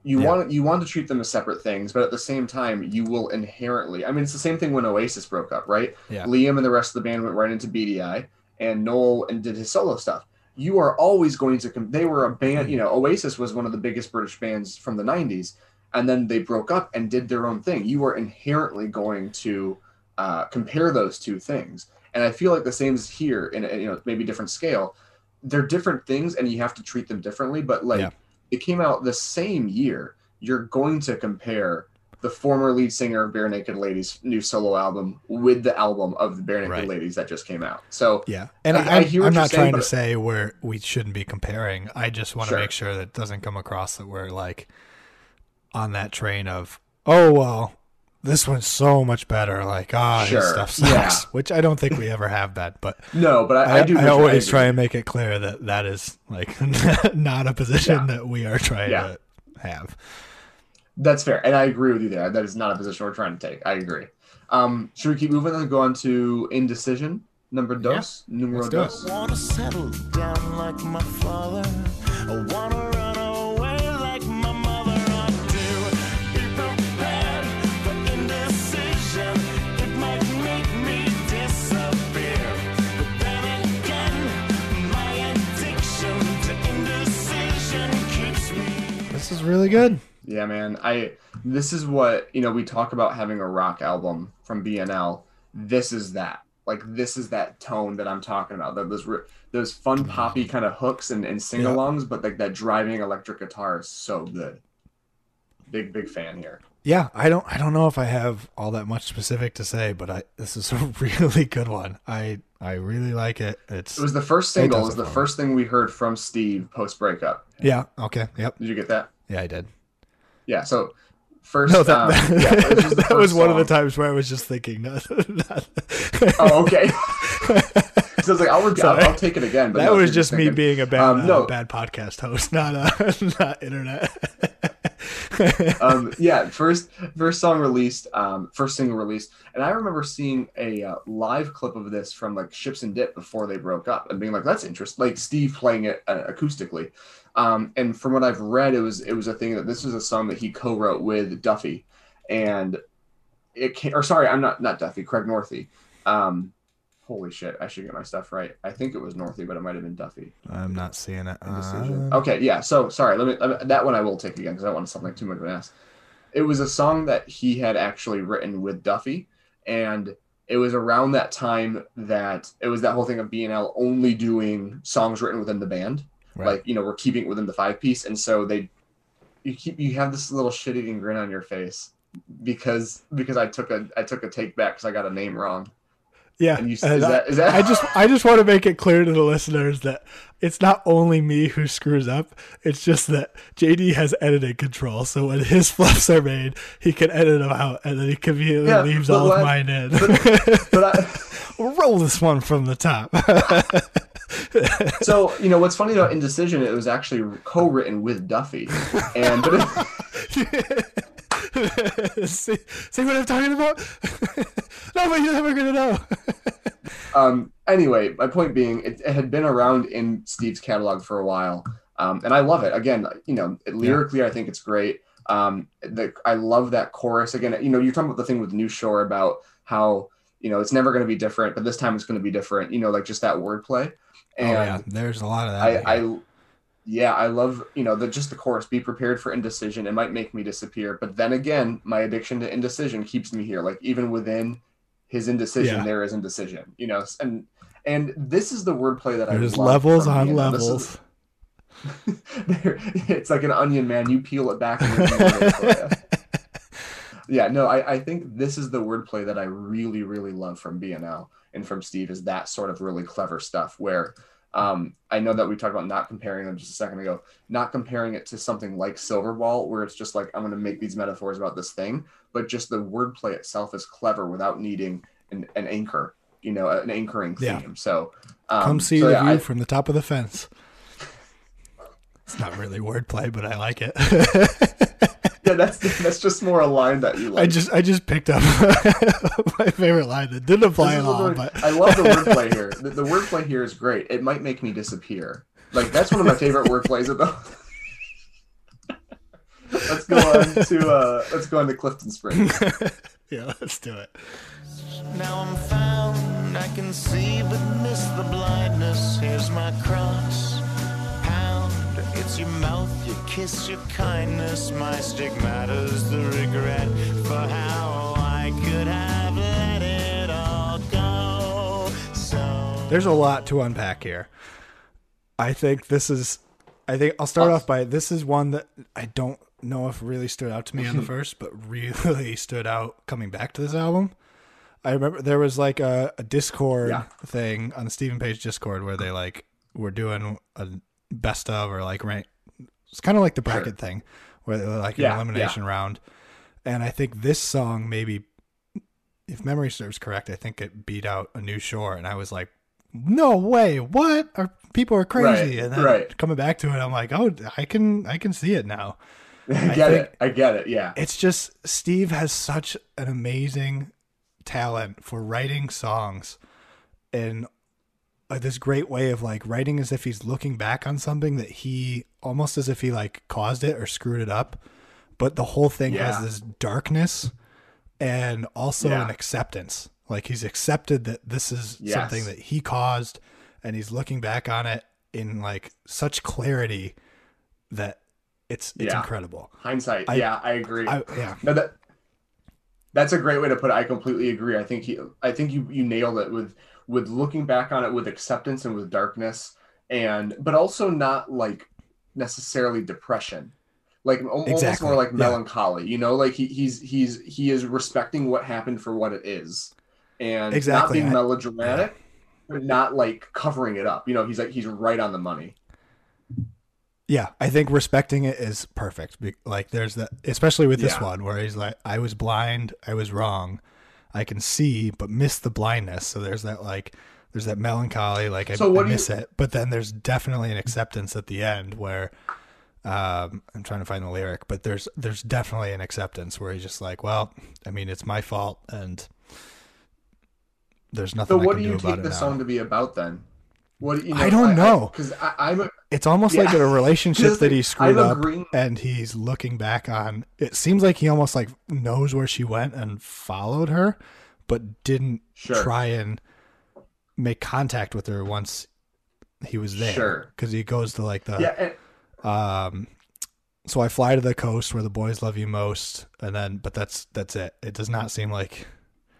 Speaker 1: you
Speaker 2: Yeah.
Speaker 1: want you want to treat them as separate things, but at the same time, you will inherently. I mean, it's the same thing when Oasis broke up, right?
Speaker 2: Yeah.
Speaker 1: Liam and the rest of the band went right into Beady Eye, and Noel and did his solo stuff. You are always going to. Com- they were a band. You know, Oasis was one of the biggest British bands from the '90s, and then they broke up and did their own thing. You are inherently going to uh, compare those two things, and I feel like the same is here in a, you know maybe different scale. They're different things, and you have to treat them differently. But like,
Speaker 2: Yeah.
Speaker 1: it came out the same year. You're going to compare the former lead singer of Barenaked Ladies' new solo album with the album of the Bare Naked
Speaker 2: Right.
Speaker 1: Ladies that just came out. So
Speaker 2: Yeah, and
Speaker 1: I-
Speaker 2: I,
Speaker 1: I hear what
Speaker 2: am
Speaker 1: you're
Speaker 2: not
Speaker 1: saying,
Speaker 2: trying to say where we shouldn't be comparing. I just want
Speaker 1: Sure.
Speaker 2: to make sure that it doesn't come across that we're like on that train of oh well, this one's so much better. Like ah,
Speaker 1: Sure.
Speaker 2: his stuff sucks,
Speaker 1: Yeah.
Speaker 2: which I don't think we ever have that, but.
Speaker 1: no, but I,
Speaker 2: I,
Speaker 1: I do.
Speaker 2: I always
Speaker 1: agree.
Speaker 2: try and make it clear that that is like not a position
Speaker 1: Yeah.
Speaker 2: that we are trying
Speaker 1: Yeah.
Speaker 2: to have.
Speaker 1: That's fair, and I agree with you there. That is not a position we're trying to take. I agree. Um, should we keep moving and go on to indecision? Number dos,
Speaker 2: yeah. numero
Speaker 1: dos.
Speaker 3: I wanna settle down like my father. I wanna run away like my mother. I do. Be prepared for indecision. It might make me disappear. But then again, my addiction to indecision keeps me.
Speaker 2: This is really good.
Speaker 1: Yeah, man. I this is what you know. We talk about having a rock album from BNL. This is that. Like this is that tone that I'm talking about. That those those fun mm-hmm. poppy kind of hooks and, and sing-alongs, but like that driving electric guitar is so good. Big big fan here.
Speaker 2: Yeah, I don't I don't know if I have all that much specific to say, but I this is a really good one. I I really like it. It's
Speaker 1: It was the first single. It was the first thing we heard from Steve post breakup.
Speaker 2: yeah, okay. Yep.
Speaker 1: Did you get that?
Speaker 2: Yeah, I did.
Speaker 1: Yeah. So first,
Speaker 2: No, that,
Speaker 1: um,
Speaker 2: that,
Speaker 1: yeah, was,
Speaker 2: that was one of the times where I was just thinking not, not
Speaker 1: Oh, okay. so I was like, I'll, I'll, I'll take it again. But
Speaker 2: that
Speaker 1: no,
Speaker 2: was just me
Speaker 1: thinking-
Speaker 2: being a bad
Speaker 1: Um,
Speaker 2: uh, bad podcast host, not uh, not internet.
Speaker 1: um, yeah, first first song released, um, first single released, and I remember seeing a uh, live clip of this from like Ships and Dip before they broke up, and being like, "That's interesting." Like Steve playing it uh, acoustically, um, and from what I've read, it was it was a thing that this was a song that he co-wrote with Duffy, and it came, or sorry, I'm not not Duffy, Craig Northey. Um, holy shit, I should get my stuff right. I think it was Northey, but it might have been Duffy.
Speaker 2: I'm not seeing it. Uh,
Speaker 1: okay, yeah. So sorry. Let me, let me- that one I will take again because I want to sound like too much of an ass. It was a song that he had actually written with Duffy, and it was around that time that it was that whole thing of BNL only doing songs written within the band.
Speaker 2: Right.
Speaker 1: Like you know, we're keeping it within the five piece, and so they you keep you have this little shit eating grin on your face because because I took a I took a take back because I got a name wrong.
Speaker 2: Yeah.
Speaker 1: You is
Speaker 2: I-
Speaker 1: that is that
Speaker 2: I just I just want to make it clear to the listeners that it's not only me who screws up. It's just that JD has editing control, so when his fluffs are made, he can edit them out, and then he conveniently
Speaker 1: Yeah,
Speaker 2: leaves
Speaker 1: but
Speaker 2: all of mine in.
Speaker 1: but I,
Speaker 2: Roll this one from the top.
Speaker 1: So you know what's funny about Indecision? It was actually co-written with Duffy, and but it,
Speaker 2: see, see what I'm talking about? Nobody's ever gonna know.
Speaker 1: um, anyway, my point being, it, it had been around in Steve's catalog for a while, um, and I love it. Again, you know, it, lyrically, I think it's great. Um, the, I love that chorus. Again, you know, you're talking about the thing with New Shore about how you know it's never going to be different, but this time it's going to be different. You know, like just that wordplay. And
Speaker 2: oh yeah, there's a lot of that.
Speaker 1: I, I yeah, I love you know the just the chorus. Be prepared for indecision. It might make me disappear, but then again, my addiction to indecision keeps me here. Like even within his indecision,
Speaker 2: Yeah.
Speaker 1: there is indecision. You know, and and this is the wordplay that I
Speaker 2: there's
Speaker 1: love
Speaker 2: levels on.
Speaker 1: This is-
Speaker 2: levels.
Speaker 1: there, it's like an onion, man. You peel it back. And there's more there for you. yeah, no, I, I think this is the wordplay that I really, really love from BNL and from Steve is that sort of really clever stuff where um, I know that we talked about not comparing them just a second ago, not comparing it to something like Silverball, where it's just like, I'm going to make these metaphors about this thing, but just the wordplay itself is clever without needing an, an anchor, you know, an anchoring
Speaker 2: Yeah.
Speaker 1: theme. So, um,
Speaker 2: Come see
Speaker 1: so
Speaker 2: the
Speaker 1: yeah,
Speaker 2: view
Speaker 1: I-
Speaker 2: from the top of the fence. It's not really wordplay, but I like it.
Speaker 1: yeah, that's that's just more a line that you like.
Speaker 2: I just I just picked up my favorite line that didn't apply
Speaker 1: This
Speaker 2: at all, but
Speaker 1: I love the wordplay here. The, the wordplay here is great. It might make me disappear. Like that's one of my favorite wordplays about. let's go on to uh, let's go on to Clifton Springs.
Speaker 2: yeah, let's do it.
Speaker 3: Now I'm found, I can see but miss the blindness. Here's my cross. Pound, it's your mouth, your kiss, your kindness. My stigmata's the regret for how I could have let it all go. So.
Speaker 2: There's a lot to unpack here. I think this is. I think I'll start off by this is one that I don't know if really stood out to me on the first, but really stood out coming back to this album. I remember there was like a, a Discord
Speaker 1: Yeah.
Speaker 2: thing on the Steven Page Discord where they like were doing a best of or like rank. It's kind of like the bracket thing where uh, like
Speaker 1: Yeah,
Speaker 2: an elimination round. And I think this song maybe, if memory serves correct, I think it beat out a new shore. And I was like, no way, what? Are people are crazy?
Speaker 1: Right,
Speaker 2: and then
Speaker 1: right.
Speaker 2: coming back to it, I'm like, oh, I can I can see it now.
Speaker 1: I get
Speaker 2: think-
Speaker 1: it. I get it. Yeah.
Speaker 2: It's just Steve has such an amazing talent for writing songs in uh, this great way of like writing as if he's looking back on something that he almost as if he like caused it or screwed it up but the whole thing
Speaker 1: Yeah.
Speaker 2: has this darkness and also
Speaker 1: Yeah.
Speaker 2: an acceptance like he's accepted that this is
Speaker 1: Yes.
Speaker 2: something that he caused and he's looking back on it in like such clarity that it's it's
Speaker 1: Yeah.
Speaker 2: incredible.
Speaker 1: Hindsight.
Speaker 2: I-
Speaker 1: yeah, I agree.
Speaker 2: I, yeah,
Speaker 1: No, that that's a great way to put it. I completely agree. I think he, I think you you nailed it with with looking back on it with acceptance and with darkness, and but also not like necessarily depression, like almost
Speaker 2: Exactly,
Speaker 1: more like
Speaker 2: yeah.
Speaker 1: melancholy. You know, like he, he's he's he is respecting what happened for what it is, and
Speaker 2: Exactly,
Speaker 1: not being
Speaker 2: I-
Speaker 1: melodramatic, but not like covering it up. You know, he's like he's right on the money.
Speaker 2: yeah. I think respecting it is perfect. Like there's that, especially with this
Speaker 1: Yeah.
Speaker 2: one where he's like, I was blind, I was wrong, I can see but miss the blindness. So there's that like. There's that melancholy, like I,
Speaker 1: So
Speaker 2: I
Speaker 1: do you-
Speaker 2: miss it, but then there's definitely an acceptance at the end where um, I'm trying to find the lyric, but there's there's definitely an acceptance where he's just like, well, I mean, it's my fault, and there's nothing.
Speaker 1: So
Speaker 2: I
Speaker 1: what
Speaker 2: can
Speaker 1: do you
Speaker 2: do about
Speaker 1: take the
Speaker 2: now.
Speaker 1: song to be about then? What do you know,
Speaker 2: I don't know.
Speaker 1: because I, I'm a,
Speaker 2: It's almost
Speaker 1: Yeah.
Speaker 2: like a relationship that he screwed up, and he's looking back on. It seems like he almost like knows where she went and followed her, but didn't
Speaker 1: Sure.
Speaker 2: try and make contact with her once he was there.
Speaker 1: Sure.
Speaker 2: because he goes to like the
Speaker 1: yeah. And,
Speaker 2: um so i fly to the coast where the boys love you most and then but that's that's it it does not seem like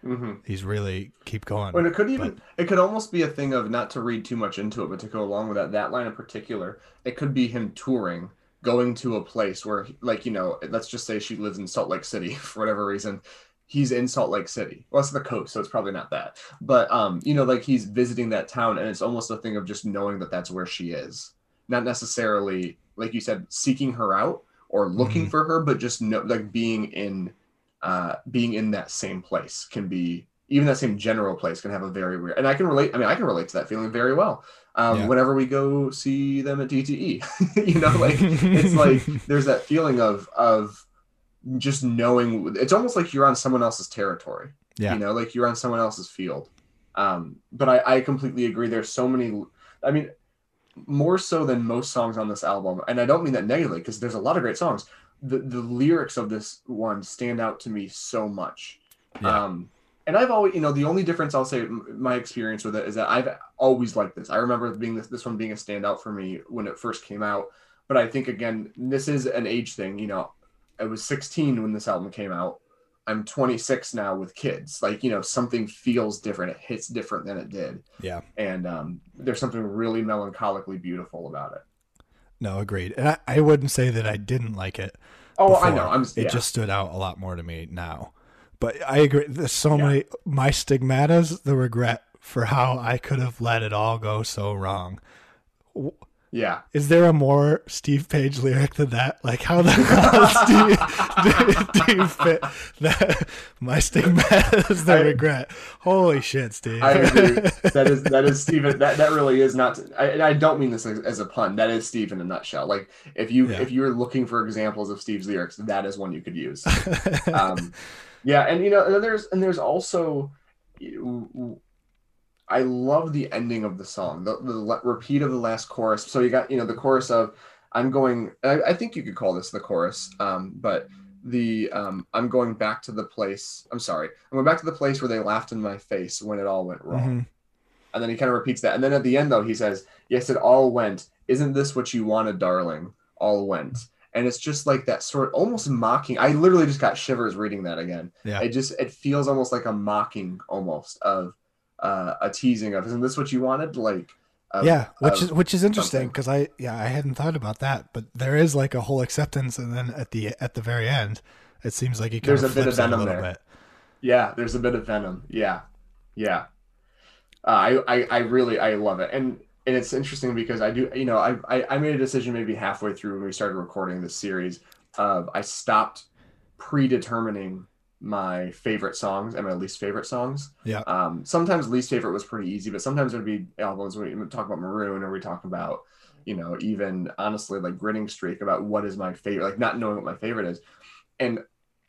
Speaker 1: mhm.
Speaker 2: he's really keep going
Speaker 1: And it could even it could almost be a thing of not to read too much into it, but to go along with that that line in particular, it could be him touring, going to a place where like you know, let's just say she lives in Salt Lake City for whatever reason. He's in Salt Lake City. Well, it's the coast, so it's probably not that. But um, you know, like he's visiting that town, and it's almost a thing of just knowing that that's where she is, not necessarily like you said, seeking her out or looking for her, but just know, like being in uh, being in that same place can be even that same general place can have a very weird and i can relate i mean i can relate to that feeling very well um,
Speaker 2: Yeah.
Speaker 1: whenever we go see them at dte you know like it's like there's that feeling of of just knowing it's almost like you're on someone else's territory
Speaker 2: Yeah.
Speaker 1: you know like you're on someone else's field um but i i completely agree there's so many i mean more so than most songs on this album and i don't mean that negatively because there's a lot of great songs the the lyrics of this one stand out to me so much
Speaker 2: Yeah.
Speaker 1: um and I've always, you know, the only difference I'll say my experience with it is that I've always liked this. I remember being this, this one being a standout for me when it first came out. But I think again, this is an age thing. You know, I was 16 when this album came out. I'm 26 now with kids. Like, you know, something feels different. It hits different than it did.
Speaker 2: yeah
Speaker 1: And um, there's something really melancholically beautiful about it.
Speaker 2: No agreed. And I, I wouldn't say that i didn't like it
Speaker 1: Oh, I know. I'm
Speaker 2: it just stood out a lot more to me now. But i agree there's so
Speaker 1: Yeah.
Speaker 2: many my stigmatas the regret for how i could have let it all go so wrong
Speaker 1: yeah.
Speaker 2: Is there a more Steve Page lyric than that? Like how the hell Steve, do you fit that? My stigma is the
Speaker 1: I-
Speaker 2: regret. Holy shit, Steve!
Speaker 1: I agree. that is that is Steven. That that really is not. I, and I don't mean this as, as a pun. That is Steve in a nutshell. Like if you
Speaker 2: Yeah.
Speaker 1: if you're looking for examples of Steve's lyrics, that is one you could use. um, yeah, and you know, and there's and there's also, I love the ending of the song, the, the repeat of the last chorus. So you got you know the chorus of I'm going. I, I think you could call this the chorus, um, but the um, I'm going back to the place. I'm sorry, I'm going back to the place where they laughed in my face when it all went wrong.
Speaker 2: Mhm.
Speaker 1: And then he kind of repeats that, and then at the end though he says, "Yes, it all went. Isn't this what you wanted, darling? All went." And it's just like that sort, almost mocking. I literally just got shivers reading that again
Speaker 2: Yeah.
Speaker 1: it just it feels almost like a mocking almost of uh, a teasing of isn't this what you wanted? Like of-
Speaker 2: yeah, which is which is interesting because I yeah I hadn't thought about that, but there is like a whole acceptance, and then at the at the very end, it seems like he kind
Speaker 1: There's a bit of venom
Speaker 2: little
Speaker 1: there.
Speaker 2: bit.
Speaker 1: yeah there's a bit of venom. Yeah. Yeah. Uh, I, I i really i love it. And and it's interesting because i do you know I, I i made a decision maybe halfway through when we started recording this series of i stopped predetermining my favorite songs and my least favorite songs.
Speaker 2: Yeah.
Speaker 1: um sometimes least favorite was pretty easy but sometimes there'd be albums when we talk about maroon or we talk about you know even honestly like grinning streak about what is my favorite like not knowing what my favorite is. And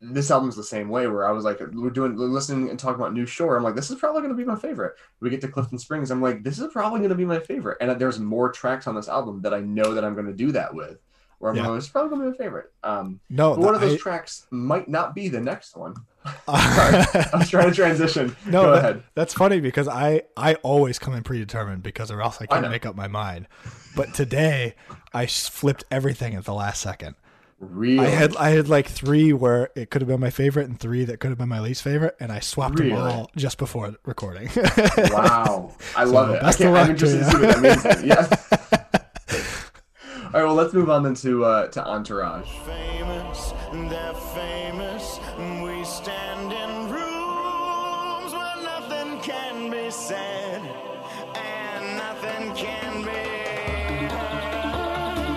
Speaker 1: this album's the same way where i was like we're doing listening and talking about new shore. I'm like this is probably going to be my favorite. We get to clifton springs. I'm like this is probably going to be my favorite. And there's more tracks on this album that i know that i'm going to do that with where i'm
Speaker 2: Yeah.
Speaker 1: going this probably going to be my favorite um
Speaker 2: No,
Speaker 1: but one of those
Speaker 2: I-
Speaker 1: tracks might not be the next one sorry i was trying to transition
Speaker 2: No,
Speaker 1: go
Speaker 2: that-
Speaker 1: ahead
Speaker 2: That's funny because I I always come in predetermined because or else I can't
Speaker 1: know.
Speaker 2: make up my mind. But today I flipped everything at the last second.
Speaker 1: Really?
Speaker 2: I had I had like three where it could have been my favorite and three that could have been my least favorite, and I swapped
Speaker 1: Really?
Speaker 2: them all just before recording.
Speaker 1: Wow, I love it. I
Speaker 2: best of
Speaker 1: I'm
Speaker 2: luck
Speaker 1: interested
Speaker 2: to
Speaker 1: see what that means. Yeah. All right, well, let's move on then to uh, to Entourage.
Speaker 3: famous, they're famous. We stand in rooms where nothing can be said and nothing can be heard.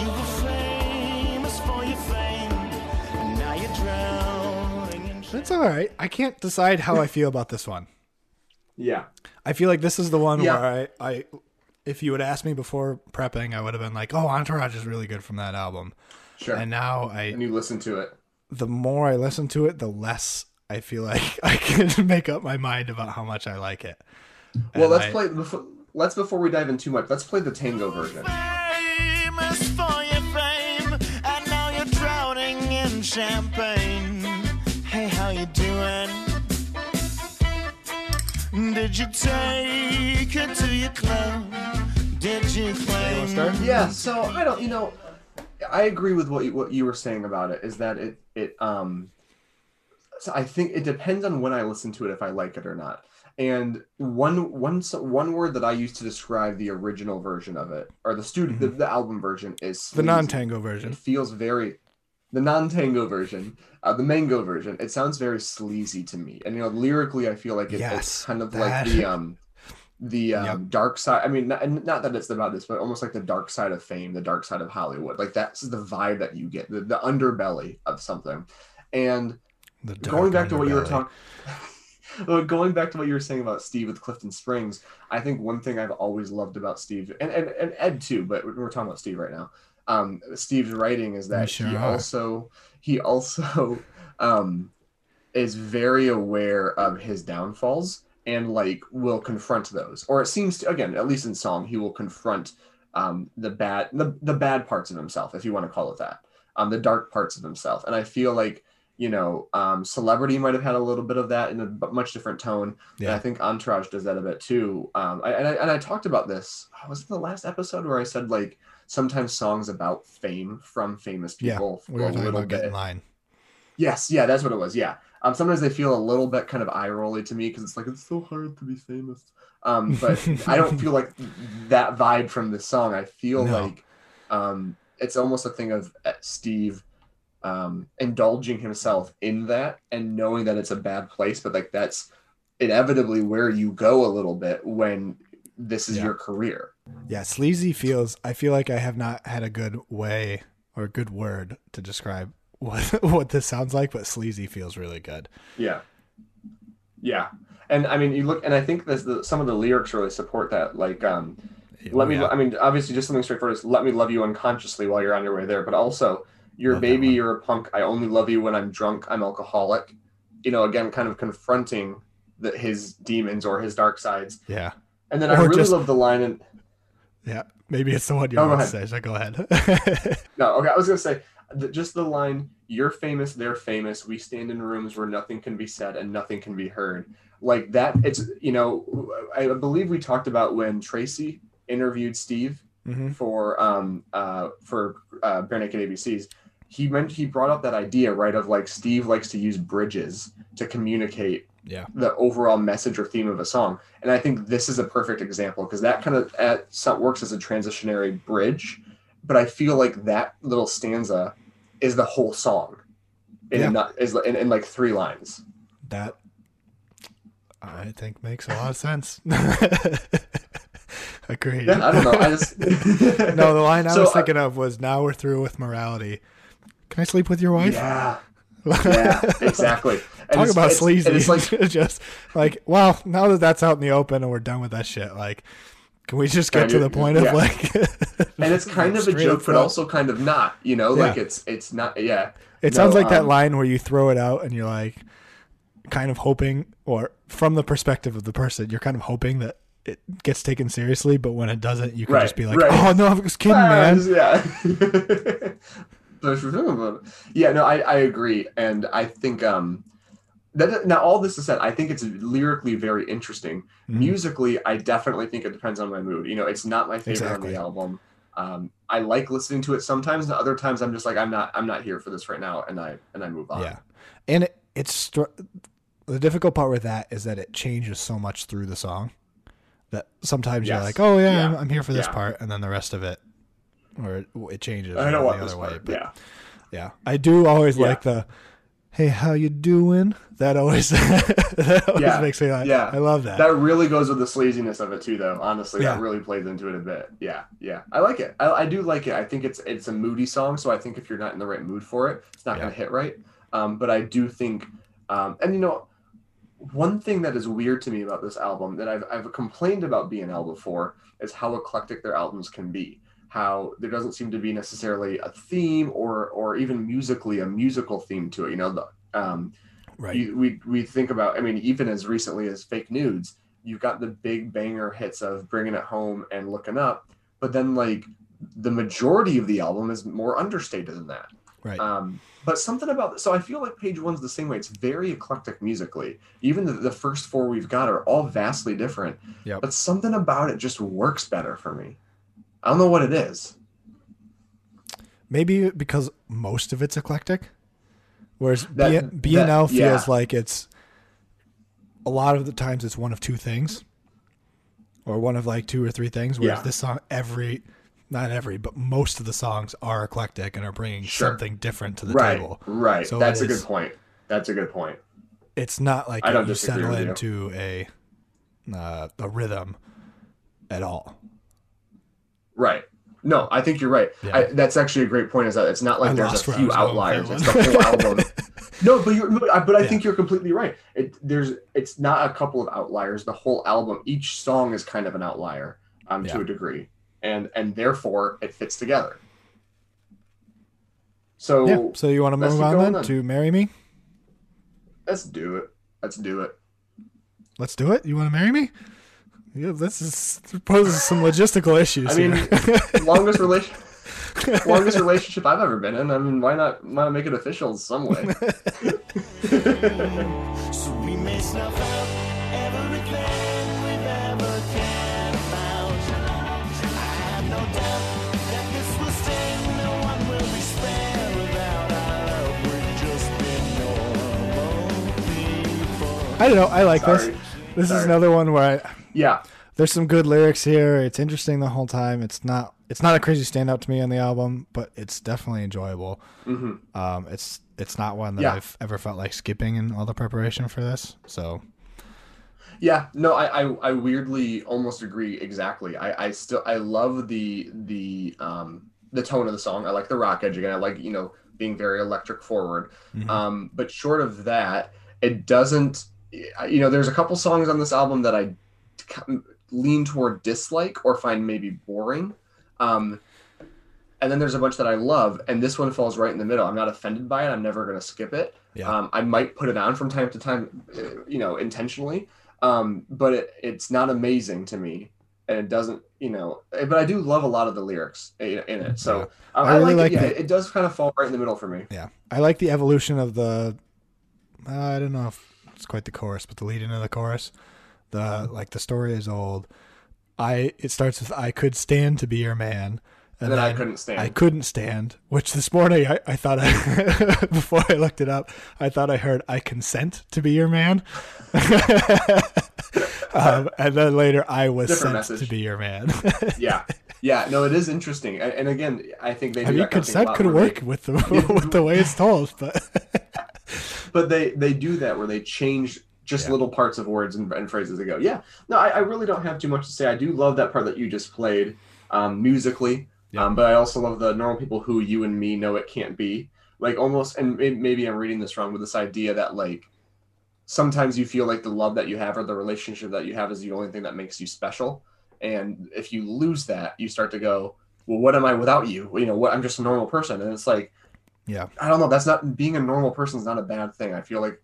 Speaker 3: You were famous for your fame, and now you're drowning in
Speaker 2: That's all right. I can't decide how I feel about this one.
Speaker 1: Yeah,
Speaker 2: I feel like this is the one
Speaker 1: Yeah.
Speaker 2: where I, I, if you had asked me before prepping, I would have been like, "Oh, Entourage is really good from that album."
Speaker 1: sure.
Speaker 2: And
Speaker 1: And,
Speaker 2: now I, and
Speaker 1: you listen to it.
Speaker 2: the more I listen to it, the less I feel like I can make up my mind about how much I like it.
Speaker 1: Well,
Speaker 2: And
Speaker 1: let's
Speaker 2: I-
Speaker 1: play. Before, let's before we dive in too much. Let's play the tango version.
Speaker 3: famous for your fame, and now you're drowning in champagne. Hey, how you doing? Did you take it to your club? Did you claim?
Speaker 1: Yeah, so I don't, you know, I agree with what you, what you were saying about it. Is that it? It um, so I think it depends on when I listen to it if I like it or not. And one one so- one word that I use to describe the original version of it, or the student the, the album version, is
Speaker 2: Mm-hmm. the non-tango version.
Speaker 1: It feels very the non-tango version, uh, the mango version. It sounds very sleazy to me, and you know, lyrically, I feel like it,
Speaker 2: Yes,
Speaker 1: it's kind of
Speaker 2: that-
Speaker 1: like the um, the um,
Speaker 2: Yep.
Speaker 1: dark side. I mean, not, not that it's about this, but almost like the dark side of fame, the dark side of Hollywood. Like that's the vibe that you get, the, the underbelly of something. And
Speaker 2: The
Speaker 1: going back to what you were talking. Going back to what you were saying about Steve with Clifton Springs, I think one thing I've always loved about Steve and, and, and Ed too, but we're talking about Steve right now. Um, Steve's writing is that
Speaker 2: sure
Speaker 1: he
Speaker 2: are.
Speaker 1: also he also um, is very aware of his downfalls and like will confront those, or it seems to again, at least in song, he will confront um, the bad the, the bad parts of himself, if you want to call it that, um, the dark parts of himself, and I feel like you know, um, Celebrity might have had a little bit of that in a much different tone. And
Speaker 2: Yeah.
Speaker 1: I think Entourage does that a bit too. Um, I, and, I, and I talked about this. Was it the last episode where I said like sometimes songs about fame from famous people
Speaker 2: Yeah,
Speaker 1: we
Speaker 2: were
Speaker 1: a
Speaker 2: talking
Speaker 1: little
Speaker 2: about
Speaker 1: bit.
Speaker 2: getting line.
Speaker 1: Yes, yeah, that's what it was. Yeah. Um, sometimes they feel a little bit kind of eye rolly to me because it's like it's so hard to be famous. Um, but I don't feel like that vibe from this song. I feel
Speaker 2: No.
Speaker 1: like um, it's almost a thing of uh, Steve um, indulging himself in that and knowing that it's a bad place, but like that's inevitably where you go a little bit when this is
Speaker 2: Yeah.
Speaker 1: your career.
Speaker 2: Yeah, sleazy feels. I feel like I have not had a good way or a good word to describe what what this sounds like, but sleazy feels really good.
Speaker 1: Yeah. Yeah. And I mean, you look, and I think this, the, some of the lyrics really support that. Like, um, let me,
Speaker 2: Yeah.
Speaker 1: I mean, obviously, just something straightforward is let me love you unconsciously while you're on your way there, but also, you're a baby, you're a punk. I only love you when I'm drunk, I'm alcoholic. You know, again, kind of confronting that his demons or his dark sides.
Speaker 2: Yeah,
Speaker 1: And then I really
Speaker 2: just-
Speaker 1: love the line, and
Speaker 2: yeah. Maybe it's the one you're
Speaker 1: Oh, go
Speaker 2: about to say. So go ahead.
Speaker 1: no, okay, I was gonna say the, just the line, "You're famous, they're famous. We stand in rooms where nothing can be said and nothing can be heard." Like that, it's you know, I believe we talked about when Tracy interviewed Steve
Speaker 2: Mhm.
Speaker 1: for um uh for uh, Barenaked ABCs. He meant he brought up that idea right of like Steve likes to use bridges to communicate
Speaker 2: Yeah.
Speaker 1: the overall message or theme of a song. And I think this is a perfect example because that kind of at, works as a transitionary bridge. But I feel like that little stanza is the whole song, in
Speaker 2: Yeah.
Speaker 1: not is in, in like three lines.
Speaker 2: That I think makes a lot of sense. Agreed.
Speaker 1: Yeah, I don't know. I just
Speaker 2: no, the line I
Speaker 1: So,
Speaker 2: was
Speaker 1: uh,
Speaker 2: thinking of was "Now we're through with morality." Can I sleep with your wife?
Speaker 1: yeah, yeah, exactly. And
Speaker 2: Talk about
Speaker 1: it's-
Speaker 2: sleazy.
Speaker 1: It's like
Speaker 2: just like, well, now that that's out in the open and we're done with that shit, like, can we just get
Speaker 1: Kind
Speaker 2: to the point of like?
Speaker 1: and it's kind of a joke, but also kind of not. You know,
Speaker 2: Yeah.
Speaker 1: like it's it's not. Yeah,
Speaker 2: It
Speaker 1: No,
Speaker 2: sounds like that
Speaker 1: um,
Speaker 2: line where you throw it out and you're like, kind of hoping, or from the perspective of the person, you're kind of hoping that it gets taken seriously, but when it doesn't, you can
Speaker 1: Right,
Speaker 2: just be like,
Speaker 1: right.
Speaker 2: "Oh no, I was kidding, man."
Speaker 1: yeah. Yeah, no, I, I agree, and I think um that now all this is said, I think it's lyrically very interesting.
Speaker 2: Mhm.
Speaker 1: Musically, I definitely think it depends on my mood. You know, it's not my favorite
Speaker 2: Exactly.
Speaker 1: on the album. Um, I like listening to it sometimes, and other times I'm just like I'm not I'm not here for this right now, and I and I move on.
Speaker 2: Yeah, and it, it's str- the difficult part with that is that it changes so much through the song that sometimes you're like, oh yeah,
Speaker 1: Yeah.
Speaker 2: I'm, I'm here for this
Speaker 1: Yeah.
Speaker 2: part, and then the rest of it, or it, it changes.
Speaker 1: I don't want
Speaker 2: the
Speaker 1: other
Speaker 2: way.
Speaker 1: part.
Speaker 2: But
Speaker 1: Yeah,
Speaker 2: yeah, I do always
Speaker 1: Yeah.
Speaker 2: like the, hey, how you doing? That always that always
Speaker 1: Yeah.
Speaker 2: makes me like,
Speaker 1: Yeah.
Speaker 2: I love that.
Speaker 1: that really goes with the sleaziness of it too, though. Honestly,
Speaker 2: Yeah.
Speaker 1: that really plays into it a bit. Yeah, yeah, I like it. I, I do like it. I think it's it's a moody song, so I think if you're not in the right mood for it, it's not
Speaker 2: Yeah.
Speaker 1: going to hit right. Um, but I do think, um, and you know, one thing that is weird to me about this album that I've I've complained about BNL before is how eclectic their albums can be. How there doesn't seem to be necessarily a theme or or even musically a musical theme to it. You know, the um,
Speaker 2: right.
Speaker 1: you, we we think about i mean even as recently as fake nudes you've got the big banger hits of bringing it home and looking up but then like the majority of the album is more understated than that
Speaker 2: right.
Speaker 1: um but something about so i feel like page one's the same way it's very eclectic musically even the, the first four we've got are all vastly different
Speaker 2: Yeah.
Speaker 1: but something about it just works better for me i don't know what it is
Speaker 2: Maybe because most of it's eclectic, whereas
Speaker 1: That-
Speaker 2: B- BNL
Speaker 1: that- yeah.
Speaker 2: feels like it's a lot of the times it's one of two things, or one of like two or three things. Whereas
Speaker 1: Yeah.
Speaker 2: this song, every not every, but most of the songs are eclectic and are bringing
Speaker 1: Sure.
Speaker 2: something different to the
Speaker 1: right
Speaker 2: table.
Speaker 1: right
Speaker 2: So
Speaker 1: that's a good point that's a good point
Speaker 2: It's not like
Speaker 1: I don't
Speaker 2: you settle
Speaker 1: with you.
Speaker 2: into a uh, a rhythm at all.
Speaker 1: Right. No, I think you're right.
Speaker 2: Yeah.
Speaker 1: I, that's actually a great point. Is that it's not like
Speaker 2: I
Speaker 1: there's a few
Speaker 2: was going with
Speaker 1: outliers. It's the whole album. No, but you're. But I, but I
Speaker 2: Yeah.
Speaker 1: think you're completely right. It there's. It's not a couple of outliers. The whole album, each song is kind of an outlier, um,
Speaker 2: Yeah.
Speaker 1: to a degree, and and therefore it fits together. So.
Speaker 2: So you want to move on then
Speaker 1: then.
Speaker 2: to marry me?
Speaker 1: let's do it. Let's do it.
Speaker 2: Let's do it. You want to marry me? Yeah, this is poses some logistical issues.
Speaker 1: I mean, longest relation. Longest relationship I've ever been in. I mean, why not? Why not make it official in some way?
Speaker 3: So we may snuff out everything we've ever cared about. I have no doubt that this will stay. No one will be spared without our help. We've just been normal people.
Speaker 2: I don't know. I like
Speaker 1: Sorry.
Speaker 2: this. This is another one where I,
Speaker 1: Yeah.
Speaker 2: there's some good lyrics here. It's interesting the whole time. It's not it's not a crazy standout to me on the album, but it's definitely enjoyable.
Speaker 1: hmm
Speaker 2: Um, it's it's not one that
Speaker 1: Yeah.
Speaker 2: I've ever felt like skipping in all the preparation for this. So
Speaker 1: Yeah, no, I, I, I weirdly almost agree exactly. I, I still I love the the um the tone of the song. I like the rock edge again. I like you know being very electric forward.
Speaker 2: mhm.
Speaker 1: Um, but short of that, it doesn't. You know, there's a couple songs on this album that I lean toward dislike or find maybe boring. Um, and then there's a bunch that I love, and this one falls right in the middle. I'm not offended by it. I'm never going to skip it.
Speaker 2: Yeah.
Speaker 1: Um, I might put it on from time to time, uh, you know, intentionally. Um, but it, it's not amazing to me, and it doesn't, you know. eh, But I do love a lot of the lyrics in, in it. So
Speaker 2: Yeah.
Speaker 1: I,
Speaker 2: I really
Speaker 1: like,
Speaker 2: like
Speaker 1: it. Yeah, it does kind of fall right in the middle for me.
Speaker 2: yeah, I like the evolution of the. Uh, I don't know if it's quite the chorus, but the lead into the chorus, the like the story is old. I it starts with I could stand to be your man,
Speaker 1: And then I couldn't stand.
Speaker 2: I couldn't stand, which this morning I, I thought I, before I looked it up, I thought I heard I consent to be your man. um, and then later I was
Speaker 1: Different
Speaker 2: sent
Speaker 1: message.
Speaker 2: to be your man.
Speaker 1: yeah, yeah. No, it is interesting, and, and again, I think they.
Speaker 2: I mean,
Speaker 1: that kind of thing a
Speaker 2: consent could
Speaker 1: where they-
Speaker 2: work with the with the way it's told, but
Speaker 1: but they they do that where they change just
Speaker 2: Yeah.
Speaker 1: little parts of words and, and phrases. They go, yeah. No, I, I really don't have too much to say. I do love that part that you just played um, musically,
Speaker 2: Yeah.
Speaker 1: um, but I also love the normal people who you and me know it can't be. Like almost, and maybe I'm reading this wrong with this idea that like sometimes you feel like the love that you have or the relationship that you have is the only thing that makes you special. And if you lose that, you start to go, well, what am I without you? You know, what I'm just a normal person. And it's like,
Speaker 2: yeah,
Speaker 1: I don't know. That's not being a normal person is not a bad thing. I feel like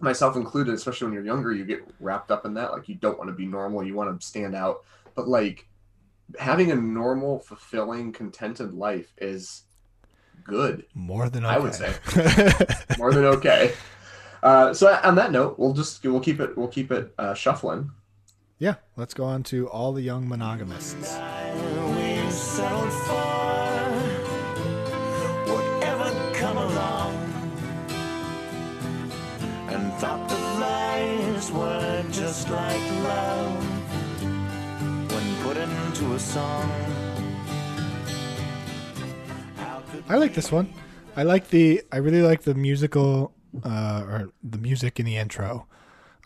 Speaker 1: myself included, especially when you're younger, you get wrapped up in that. Like you don't want to be normal, you want to stand out. But like having a normal, fulfilling, contented life is good,
Speaker 2: more than okay.
Speaker 1: I would say. more than okay. Uh, so on that note, we'll just we'll keep it we'll keep it uh, shuffling.
Speaker 2: yeah, let's go on to all the young monogamists.
Speaker 3: Song.
Speaker 2: I like this one. I like the. I really like the musical, uh, or the music in the intro.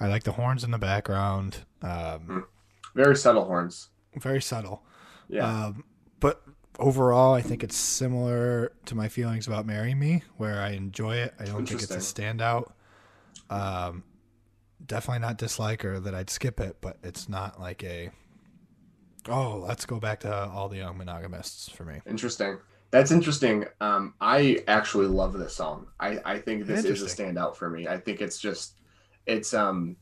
Speaker 2: I like the horns in the background. Um,
Speaker 1: Very subtle horns.
Speaker 2: very subtle.
Speaker 1: Yeah.
Speaker 2: Um, but overall, I think it's similar to my feelings about "Marry Me," where I enjoy it. I don't think it's a standout. Um, definitely not disliker that I'd skip it, but it's not like a. Oh, let's go back to all the young monogamists for me.
Speaker 1: Interesting. That's interesting. Um, I actually love this song. I, I think this is a standout for me. I think it's just, it's um,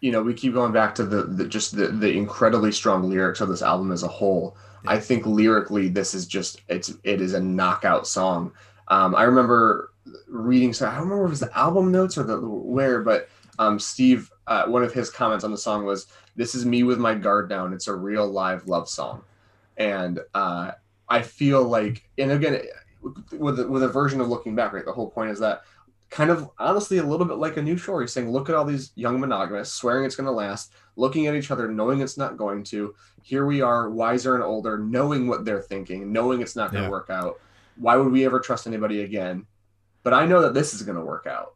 Speaker 1: you know, we keep going back to the, the just the the incredibly strong lyrics of this album as a whole. I think lyrically, this is just it's it is a knockout song. Um, I remember reading. So I don't remember if it was the album notes or the where, but um, Steve, uh, one of his comments on the song was, "This is me with my guard down. It's a real live love song," and uh, I feel like, and again, with a, with a version of looking back, right? The whole point is that kind of honestly a little bit like a new shore. He's saying, look at all these young monogamists swearing it's going to last, looking at each other, knowing it's not going to. Here we are, wiser and older, knowing what they're thinking, knowing it's not going to
Speaker 2: Yeah.
Speaker 1: work out. Why would we ever trust anybody again? But I know that this is going to work out.